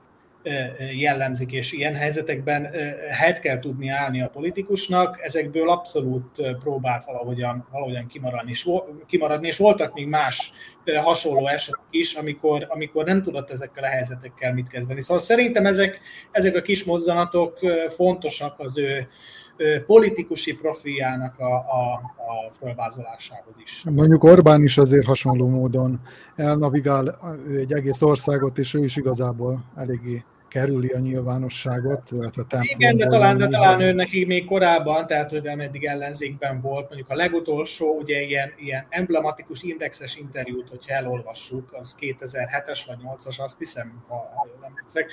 jellemzik, és ilyen helyzetekben helyet kell tudni állni a politikusnak, ezekből abszolút próbált valahogyan, valahogyan kimaradni, és, kimaradni, és voltak még más hasonló esetek is, amikor, amikor nem tudott ezekkel a helyzetekkel mit kezdeni. Szóval szerintem ezek, ezek a kis mozzanatok fontosak az ő politikusi profiljának a, a, a fölvázolásához is. Mondjuk Orbán is azért hasonló módon elnavigál egy egész országot, és ő is igazából eléggé kerüli a nyilvánosságot, illetve templomból. Igen, de talán, de talán ő neki még korábban, tehát hogy eddig ellenzékben volt, mondjuk a legutolsó, ugye ilyen, ilyen emblematikus indexes interjút, hogyha elolvassuk, az 2007-es vagy 8-as, azt hiszem, ha, ha jól emlékszek,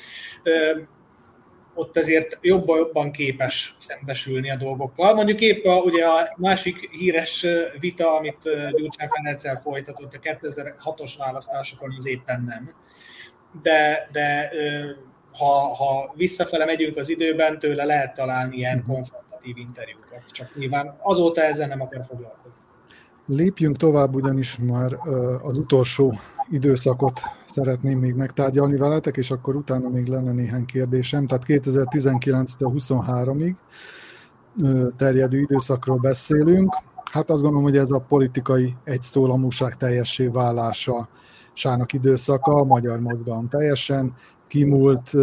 ott azért jobban-jobban képes szembesülni a dolgokkal. Mondjuk épp a, ugye a másik híres vita, amit Gyurcsán Ferenccel folytatott a 2006-os választásokon, az éppen nem. De, de ha, ha visszafele megyünk az időben, tőle lehet találni ilyen mhm. konfrontatív interjúkat, csak nyilván azóta ezzel nem akar foglalkozni. Lépjünk tovább, ugyanis már az utolsó időszakot szeretném még megtárgyalni veletek, és akkor utána még lenne néhány kérdésem. Tehát 2019-től 23-ig terjedő időszakról beszélünk. Hát azt gondolom, hogy ez a politikai egyszólamúság teljessé válása sának időszaka, a magyar mozgalom teljesen kimúlt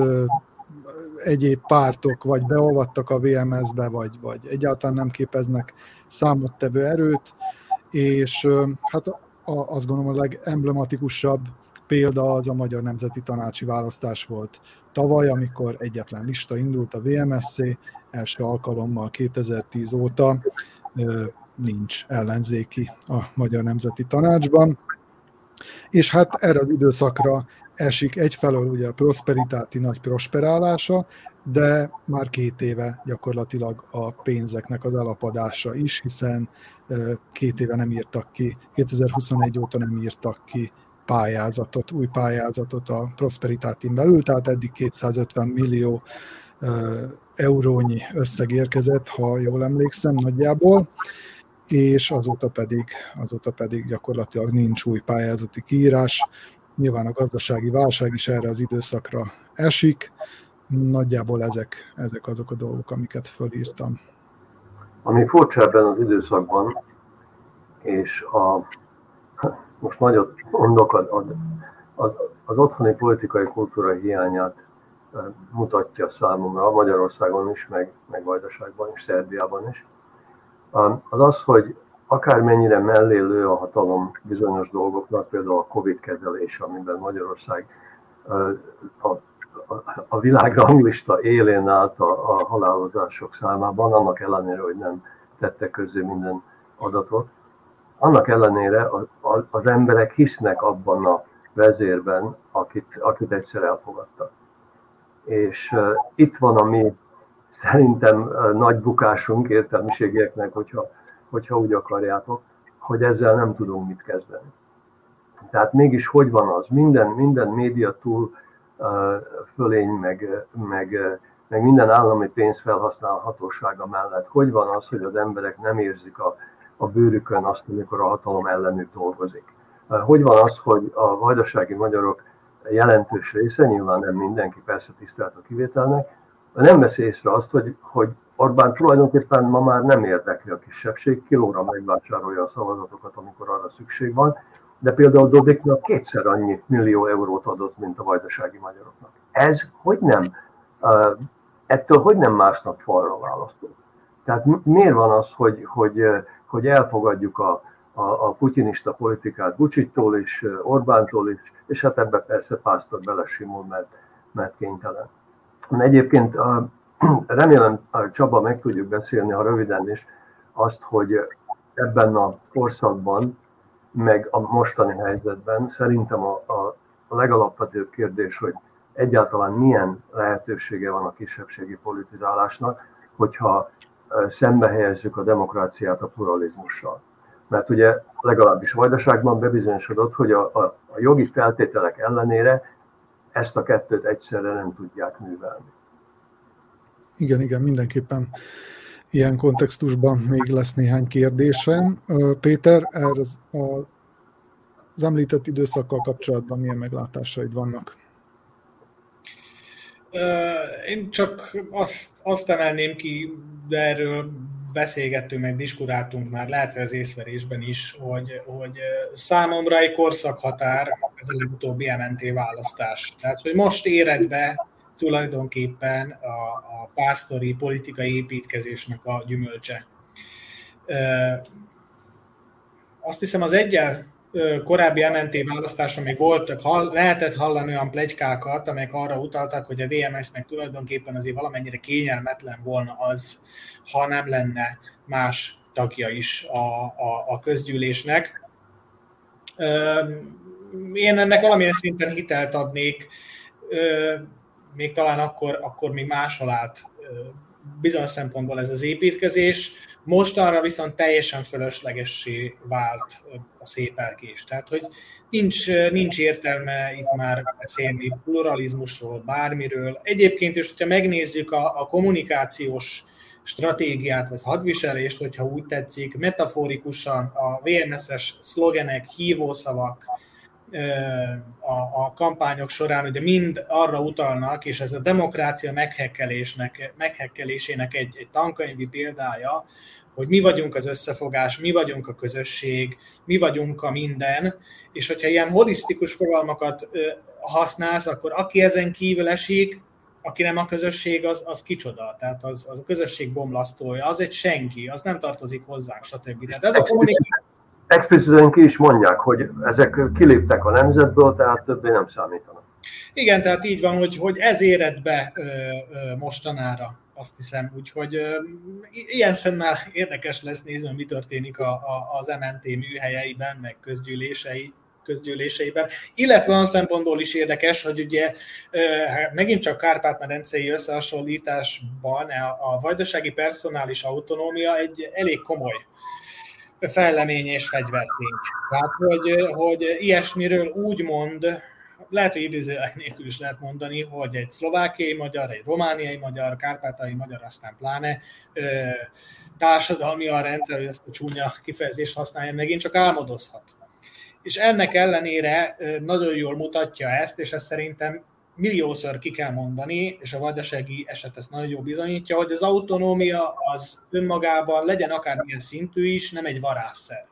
egyéb pártok vagy beolvadtak a VMS-be, vagy, vagy egyáltalán nem képeznek számottevő erőt, és hát azt gondolom a legemblematikusabb példa az a Magyar Nemzeti Tanácsi Választás volt tavaly, amikor egyetlen lista indult a VMSC, első alkalommal 2010 óta nincs ellenzéki a Magyar Nemzeti Tanácsban. És hát erre az időszakra esik egyfelől ugye a prosperitáti nagy prosperálása, de már két éve gyakorlatilag a pénzeknek az elapadása is, hiszen két éve nem írtak ki, 2021 óta nem írtak ki pályázatot, új pályázatot a Prosperitátin belül, tehát eddig 250 millió eurónyi összeg érkezett, ha jól emlékszem nagyjából, és azóta pedig, azóta pedig gyakorlatilag nincs új pályázati kiírás, Nyilván a gazdasági válság is erre az időszakra esik. Nagyjából ezek, ezek azok a dolgok, amiket fölírtam. Ami furcsa ebben az időszakban, és a, most nagyot mondok, az, az, az otthoni politikai kultúra hiányát mutatja számomra Magyarországon is, meg, meg Vajdaságban is, Szerbiában is. Az az, hogy akármennyire mellé lő a hatalom bizonyos dolgoknak, például a Covid kezelés, amiben Magyarország a, a, a világranglista élén állt a, a halálozások számában, annak ellenére, hogy nem tette közé minden adatot. Annak ellenére az emberek hisznek abban a vezérben, akit, akit egyszer elfogadtak. És uh, itt van a mi szerintem uh, nagy bukásunk értelmiségieknek, hogyha, hogyha úgy akarjátok, hogy ezzel nem tudunk mit kezdeni. Tehát mégis hogy van az? Minden, minden média túl uh, fölény, meg, meg, meg minden állami pénz felhasználhatósága mellett, hogy van az, hogy az emberek nem érzik a, a bőrükön azt, amikor a hatalom ellenük dolgozik. Hogy van az, hogy a vajdasági magyarok jelentős része, nyilván nem mindenki, persze tisztelt a kivételnek, nem veszi észre azt, hogy, hogy Orbán tulajdonképpen ma már nem érdekli a kisebbség, kilóra megvásárolja a szavazatokat, amikor arra szükség van, de például Dodiknak kétszer annyi millió eurót adott, mint a vajdasági magyaroknak. Ez hogy nem? Ettől hogy nem másnak falra választó? Tehát miért van az, hogy, hogy, hogy elfogadjuk a, a, a putinista politikát Vucsittól is, Orbántól is, és hát ebbe persze pásztor belesimul, mert, mert kénytelen. Egyébként remélem Csaba meg tudjuk beszélni, ha röviden is, azt, hogy ebben a korszakban, meg a mostani helyzetben szerintem a, a, legalapvetőbb kérdés, hogy egyáltalán milyen lehetősége van a kisebbségi politizálásnak, hogyha szembe helyezzük a demokráciát a pluralizmussal mert ugye legalábbis Vajdaságban bebizonyosodott, hogy a, a, a jogi feltételek ellenére ezt a kettőt egyszerre nem tudják művelni. Igen, igen, mindenképpen ilyen kontextusban még lesz néhány kérdésem. Péter, ez a, az említett időszakkal kapcsolatban milyen meglátásaid vannak? Én csak azt, azt emelném ki, de erről beszélgettünk, meg diskuráltunk már, lehet, hogy az észverésben is, hogy, hogy számomra egy korszakhatár ez a MNT választás. Tehát, hogy most éred be tulajdonképpen a, a pásztori politikai építkezésnek a gyümölcse. Azt hiszem az egyel korábbi MNT választáson még voltak, lehetett hallani olyan plegykákat, amelyek arra utaltak, hogy a VMS-nek tulajdonképpen azért valamennyire kényelmetlen volna az, ha nem lenne más tagja is a, a, a közgyűlésnek. Én ennek valamilyen szinten hitelt adnék, még talán akkor, akkor még máshol állt bizonyos szempontból ez az építkezés, mostanra viszont teljesen fölöslegessé vált a szép elkés. Tehát, hogy nincs, nincs értelme itt már beszélni pluralizmusról, bármiről. Egyébként is, hogyha megnézzük a, a kommunikációs stratégiát, vagy hadviselést, hogyha úgy tetszik, metaforikusan a VMS-es szlogenek, hívószavak, a, a kampányok során ugye mind arra utalnak, és ez a demokrácia meghekkelésnek, meghekkelésének egy, egy tankönyvi példája, hogy mi vagyunk az összefogás, mi vagyunk a közösség, mi vagyunk a minden, és hogyha ilyen holisztikus fogalmakat használsz, akkor aki ezen kívül esik, aki nem a közösség, az, az kicsoda, tehát az, az a közösség bomlasztója, az egy senki, az nem tartozik hozzánk, stb. Tehát ez a kommunikáció expliciten ki is mondják, hogy ezek kiléptek a nemzetből, tehát többé nem számítanak. Igen, tehát így van, hogy, hogy ez éred be ö, ö, mostanára, azt hiszem. Úgyhogy ö, ilyen szemmel érdekes lesz nézni, mi történik a, a, az MNT műhelyeiben, meg közgyűlései, közgyűléseiben, illetve olyan szempontból is érdekes, hogy ugye hát megint csak Kárpát-medencei összehasonlításban a, a vajdasági personális autonómia egy elég komoly fellemény és fegyvertény. Tehát, hogy, hogy ilyesmiről úgy mond, lehet, hogy idézőek nélkül is lehet mondani, hogy egy szlovákiai magyar, egy romániai magyar, kárpátai magyar, aztán pláne társadalmi a rendszer, hogy ezt a csúnya kifejezést használja, megint csak álmodozhat. És ennek ellenére nagyon jól mutatja ezt, és ez szerintem milliószor ki kell mondani, és a vajdasági eset ezt nagyon jól bizonyítja, hogy az autonómia az önmagában legyen akármilyen szintű is, nem egy varázsszer.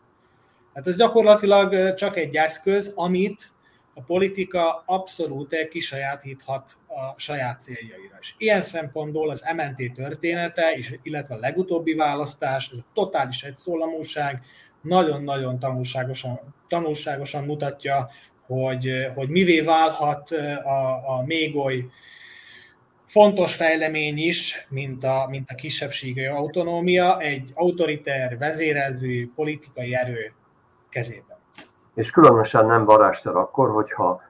Hát ez gyakorlatilag csak egy eszköz, amit a politika abszolút kisajátíthat a saját céljaira is. Ilyen szempontból az MNT története, és, illetve a legutóbbi választás, ez a totális egyszólamúság, nagyon-nagyon tanulságosan, tanulságosan mutatja, hogy, hogy mivé válhat a, a még oly fontos fejlemény is, mint a, mint a kisebbségi autonómia, egy autoriter, vezérelvű politikai erő kezében. És különösen nem varázster akkor, hogyha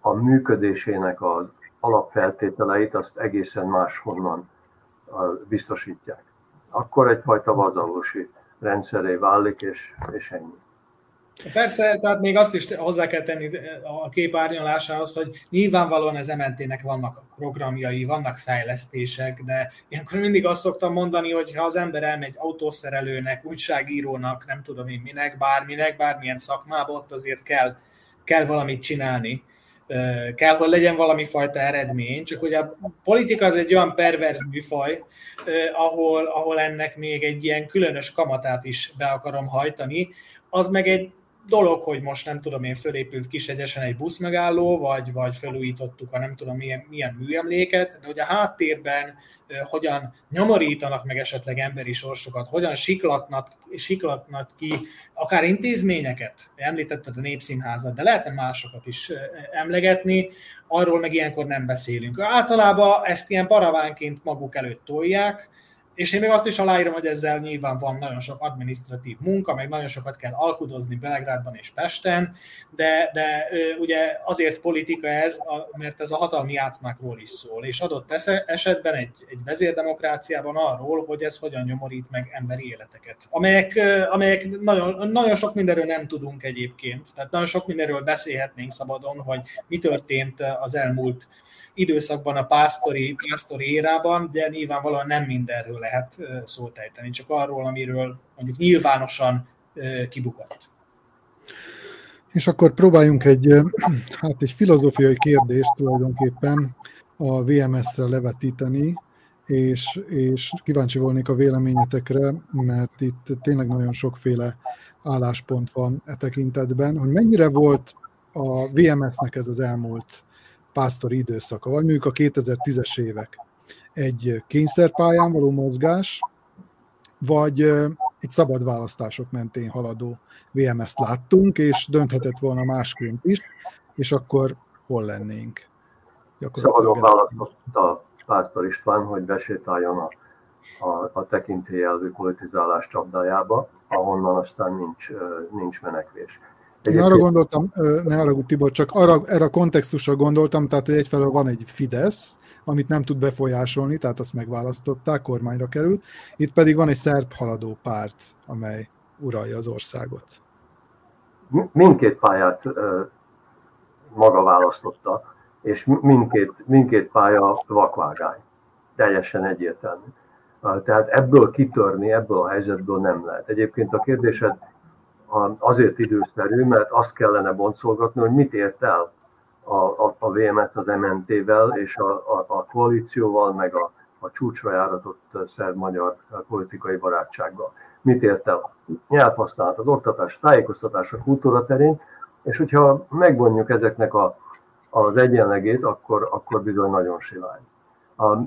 a működésének az alapfeltételeit azt egészen máshonnan biztosítják. Akkor egyfajta vazalósi rendszeré válik, és, és ennyi. Persze, tehát még azt is hozzá kell tenni a kép árnyalásához, hogy nyilvánvalóan az MNT-nek vannak programjai, vannak fejlesztések, de ilyenkor mindig azt szoktam mondani, hogy ha az ember elmegy autószerelőnek, újságírónak, nem tudom én minek, bárminek, bármilyen szakmába, ott azért kell, kell valamit csinálni. Kell, hogy legyen valami fajta eredmény, csak hogy a politika az egy olyan perverz műfaj, ahol, ahol ennek még egy ilyen különös kamatát is be akarom hajtani, az meg egy dolog, hogy most nem tudom én, fölépült kisegyesen egy buszmegálló, vagy, vagy felújítottuk a nem tudom milyen, milyen műemléket, de hogy a háttérben hogyan nyomorítanak meg esetleg emberi sorsokat, hogyan siklatnak, siklatnak ki akár intézményeket, említetted a Népszínházat, de lehetne másokat is emlegetni, arról meg ilyenkor nem beszélünk. Általában ezt ilyen paravánként maguk előtt tolják, és én még azt is aláírom, hogy ezzel nyilván van nagyon sok administratív munka, meg nagyon sokat kell alkudozni Belgrádban és Pesten, de, de ugye azért politika ez, mert ez a hatalmi játszmákról is szól, és adott esetben egy, egy vezérdemokráciában arról, hogy ez hogyan nyomorít meg emberi életeket, amelyek, amelyek nagyon, nagyon sok mindenről nem tudunk egyébként, tehát nagyon sok mindenről beszélhetnénk szabadon, hogy mi történt az elmúlt időszakban a pásztori, pásztori érában, de nyilvánvalóan nem mindenről lehet szót ejteni, csak arról, amiről mondjuk nyilvánosan kibukott. És akkor próbáljunk egy, hát egy filozófiai kérdést tulajdonképpen a VMS-re levetíteni, és, és kíváncsi volnék a véleményetekre, mert itt tényleg nagyon sokféle álláspont van e tekintetben, hogy mennyire volt a VMS-nek ez az elmúlt pásztori időszaka, vagy mondjuk a 2010-es évek. Egy kényszerpályán való mozgás, vagy egy szabad választások mentén haladó VMS-t láttunk, és dönthetett volna másként is, és akkor hol lennénk? Szabadon választotta Pásztor István, hogy besétáljon a, a, a tekintélyelvű politizálás csapdájába, ahonnan aztán nincs, nincs menekvés. Én arra gondoltam, ne arra Tibor, csak arra, erre a kontextusra gondoltam, tehát hogy egyfelől van egy Fidesz, amit nem tud befolyásolni, tehát azt megválasztották, kormányra került, itt pedig van egy szerb haladó párt, amely uralja az országot. Mindkét pályát maga választotta, és mindkét, mindkét pálya vakvágány. Teljesen egyértelmű. Tehát ebből kitörni, ebből a helyzetből nem lehet. Egyébként a kérdésed azért időszerű, mert azt kellene boncolgatni, hogy mit ért el a, a, a VMS az MNT-vel és a, a, a koalícióval, meg a, a csúcsra járatott szerb-magyar politikai barátsággal. Mit ért el? Nyelvhasználat, az oktatás, tájékoztatás, a kultúra terén, és hogyha megvonjuk ezeknek a, az egyenlegét, akkor, akkor bizony nagyon silány.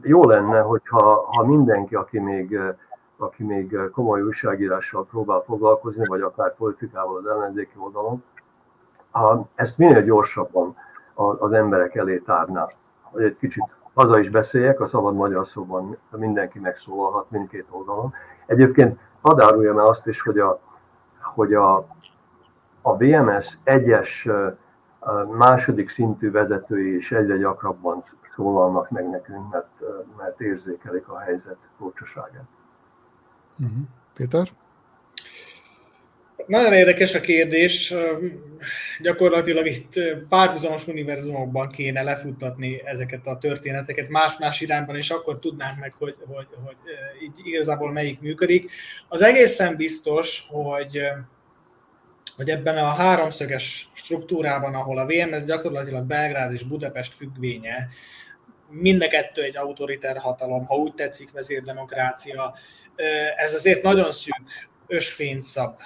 Jó lenne, hogyha ha mindenki, aki még aki még komoly újságírással próbál foglalkozni, vagy akár politikával az ellenzéki oldalon, ezt minél gyorsabban az emberek elé tárná. Hogy egy kicsit haza is beszéljek, a szabad magyar szóban mindenki megszólalhat mindkét oldalon. Egyébként hadd áruljam el azt is, hogy a, hogy a, a BMS egyes második szintű vezetői is egyre gyakrabban szólalnak meg nekünk, mert, mert érzékelik a helyzet furcsaságát. Uh-huh. Péter? Nagyon érdekes a kérdés. Gyakorlatilag itt párhuzamos univerzumokban kéne lefuttatni ezeket a történeteket más-más irányban, és akkor tudnánk meg, hogy, hogy, hogy így igazából melyik működik. Az egészen biztos, hogy hogy ebben a háromszöges struktúrában, ahol a VMS gyakorlatilag Belgrád és Budapest függvénye, mind a kettő egy autoriter hatalom, ha úgy tetszik, vezérdemokrácia, ez azért nagyon szűk ösfényszab.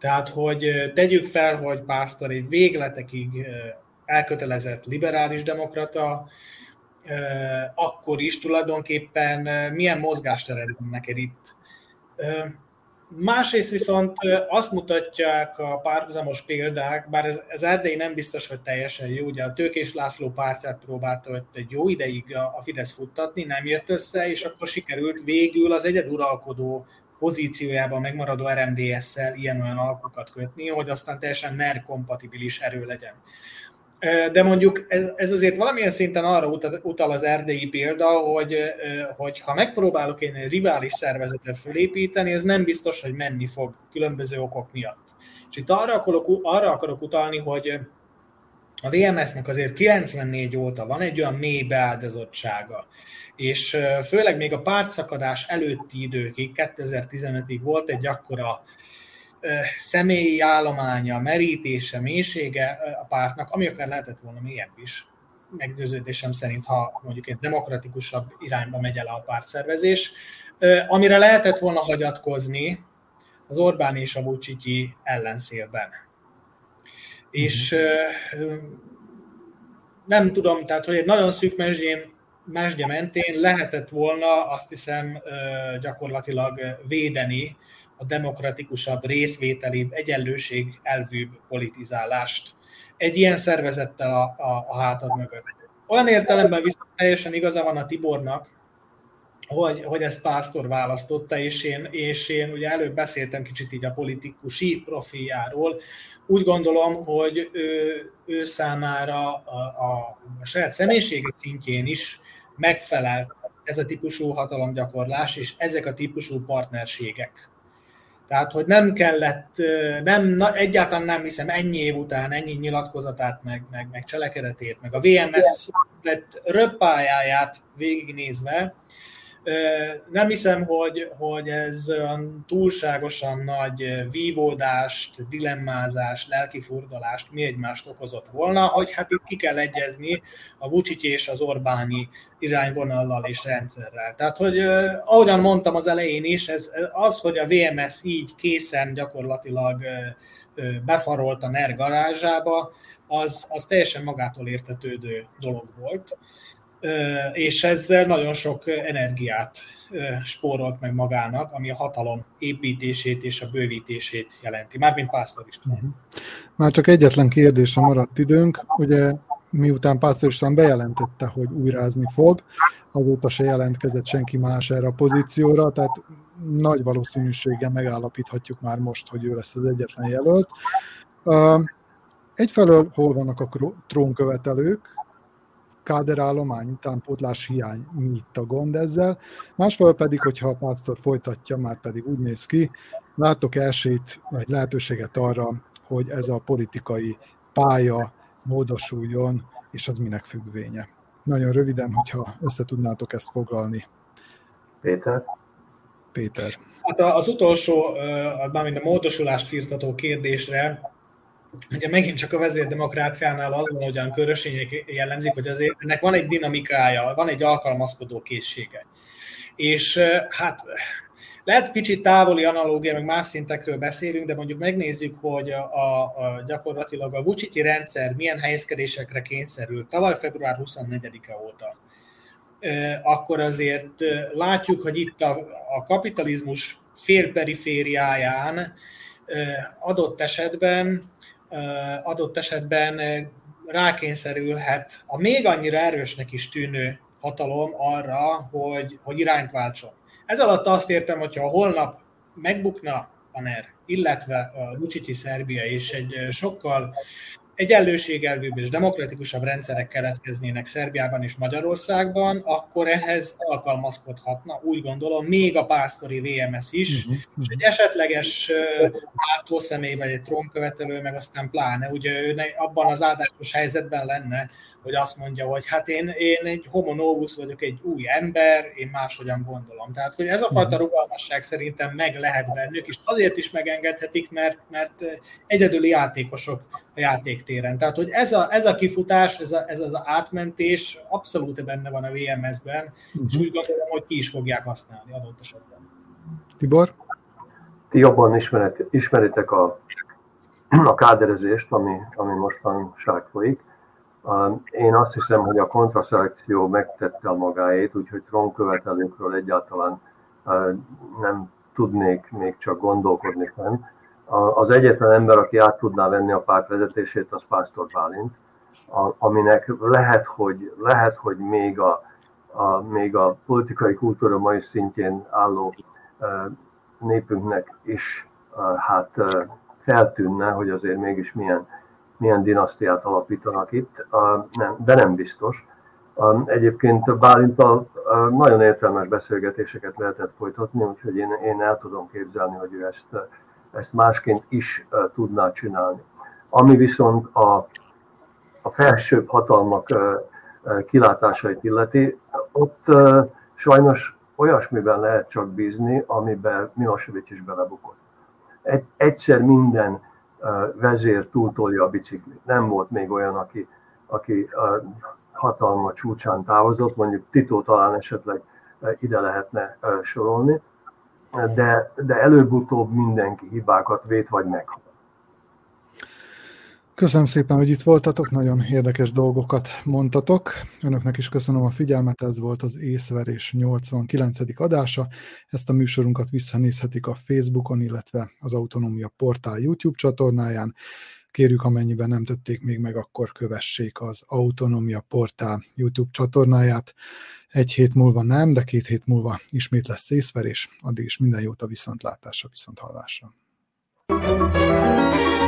Tehát, hogy tegyük fel, hogy Pásztor egy végletekig elkötelezett liberális demokrata, akkor is tulajdonképpen milyen mozgástered van neked itt. Másrészt viszont azt mutatják a párhuzamos példák, bár ez, ez Erdély nem biztos, hogy teljesen jó, ugye a Tőkés László pártját próbálta egy jó ideig a Fidesz futtatni, nem jött össze, és akkor sikerült végül az egyeduralkodó pozíciójában megmaradó RMDS-szel ilyen-olyan alkukat kötni, hogy aztán teljesen NER kompatibilis erő legyen. De mondjuk ez, ez azért valamilyen szinten arra utal az erdélyi példa, hogy, hogy ha megpróbálok én egy rivális szervezetet fölépíteni, ez nem biztos, hogy menni fog különböző okok miatt. És itt arra akarok, arra akarok utalni, hogy a VMS-nek azért 94 óta van egy olyan mély beáldozottsága, és főleg még a pártszakadás előtti időkig, 2015-ig volt egy akkora személyi állománya, merítése, mélysége a pártnak, ami akár lehetett volna mélyebb is, meggyőződésem szerint, ha mondjuk egy demokratikusabb irányba megy el a pártszervezés. Amire lehetett volna hagyatkozni az Orbán és a Vucicsi ellenszélben. És nem tudom, tehát, hogy egy nagyon szűk mesdjén, mesdje mentén lehetett volna azt hiszem gyakorlatilag védeni a demokratikusabb, részvételi, egyenlőség elvűbb politizálást egy ilyen szervezettel a, a, a hátad mögött. Olyan értelemben viszont teljesen igaza van a Tibornak, hogy, hogy ezt Pásztor választotta, és én, és én ugye előbb beszéltem kicsit így a politikusi profiljáról. Úgy gondolom, hogy ő, ő számára a, a, a saját személyisége szintjén is megfelel ez a típusú hatalomgyakorlás, és ezek a típusú partnerségek. Tehát, hogy nem kellett, nem, na, egyáltalán nem hiszem ennyi év után ennyi nyilatkozatát, meg, meg, meg cselekedetét, meg a VMS lett röppájáját végignézve, nem hiszem, hogy, hogy ez túlságosan nagy vívódást, dilemmázást, lelkifurdalást mi egymást okozott volna, hogy hát itt ki kell egyezni a Vucic és az Orbáni irányvonallal és rendszerrel. Tehát, hogy ahogyan mondtam az elején is, ez az, hogy a VMS így készen gyakorlatilag befarolt a NER garázsába, az, az teljesen magától értetődő dolog volt és ezzel nagyon sok energiát spórolt meg magának, ami a hatalom építését és a bővítését jelenti. Mármint Pásztor István. Mhm. Már csak egyetlen kérdésre maradt időnk. Ugye miután Pásztor István bejelentette, hogy újrázni fog, azóta se jelentkezett senki más erre a pozícióra, tehát nagy valószínűséggel megállapíthatjuk már most, hogy ő lesz az egyetlen jelölt. Egyfelől hol vannak a trónkövetelők, káderállomány, utánpótlás hiány, mi itt a gond ezzel. Másfél pedig, hogyha a pásztor folytatja, már pedig úgy néz ki, látok esélyt, vagy lehetőséget arra, hogy ez a politikai pálya módosuljon, és az minek függvénye. Nagyon röviden, hogyha összetudnátok ezt foglalni. Péter? Péter. Hát az utolsó, mármint a módosulást firtató kérdésre, Ugye megint csak a vezérdemokráciánál az van, hogy olyan körösények jellemzik, hogy azért ennek van egy dinamikája, van egy alkalmazkodó készsége. És hát lehet kicsit távoli analógia, meg más szintekről beszélünk, de mondjuk megnézzük, hogy a, a, gyakorlatilag a Vuciti rendszer milyen helyezkedésekre kényszerült tavaly február 24-e óta. Akkor azért látjuk, hogy itt a, a kapitalizmus félperifériáján adott esetben adott esetben rákényszerülhet a még annyira erősnek is tűnő hatalom arra, hogy, hogy irányt váltson. Ez alatt azt értem, hogyha holnap megbukna a NER, illetve a Luciti Szerbia és egy sokkal egyenlőségelvűbb és demokratikusabb rendszerek keletkeznének Szerbiában és Magyarországban, akkor ehhez alkalmazkodhatna, úgy gondolom, még a pásztori VMS is, uh-huh. és egy esetleges váltószemély vagy egy trónkövetelő, meg aztán pláne, ugye ő abban az áldásos helyzetben lenne, hogy azt mondja, hogy hát én, én egy homo novus vagyok, egy új ember, én máshogyan gondolom. Tehát, hogy ez a fajta mhm. rugalmasság szerintem meg lehet bennük, és azért is megengedhetik, mert, mert egyedüli játékosok a játéktéren. Tehát, hogy ez a, ez a kifutás, ez, a, ez az átmentés abszolút benne van a VMS-ben, uh-huh. és mhm. úgy gondolom, hogy ki is fogják használni adott esetben. Tibor? ti jobban ismeret, ismeritek a, a káderezést, ami, ami mostanság folyik. Én azt hiszem, hogy a kontraszelekció megtette a magáét, úgyhogy trónkövetelőkről egyáltalán nem tudnék még csak gondolkodni fenn. Az egyetlen ember, aki át tudná venni a párt vezetését, az Pásztor Bálint, aminek lehet, hogy, lehet, hogy még, a, a, még a politikai kultúra mai szintjén álló népünknek is hát feltűnne, hogy azért mégis milyen, milyen dinasztiát alapítanak itt, de nem biztos. Egyébként Bálintal nagyon értelmes beszélgetéseket lehetett folytatni, úgyhogy én, én el tudom képzelni, hogy ő ezt, ezt másként is tudná csinálni. Ami viszont a, a felsőbb hatalmak kilátásait illeti, ott sajnos olyasmiben lehet csak bízni, amiben Milosevic is belebukott. Egy, egyszer minden vezér túltolja a biciklit. Nem volt még olyan, aki, aki hatalma csúcsán távozott, mondjuk Tito talán esetleg ide lehetne sorolni, de, de előbb-utóbb mindenki hibákat vét vagy meghal. Köszönöm szépen, hogy itt voltatok, nagyon érdekes dolgokat mondtatok. Önöknek is köszönöm a figyelmet, ez volt az észverés 89. adása. Ezt a műsorunkat visszanézhetik a Facebookon, illetve az Autonómia Portál YouTube csatornáján. Kérjük, amennyiben nem tették még meg, akkor kövessék az Autonómia Portál YouTube csatornáját. Egy hét múlva nem, de két hét múlva ismét lesz észverés. Addig is minden jót a viszontlátásra, viszonthallásra. thank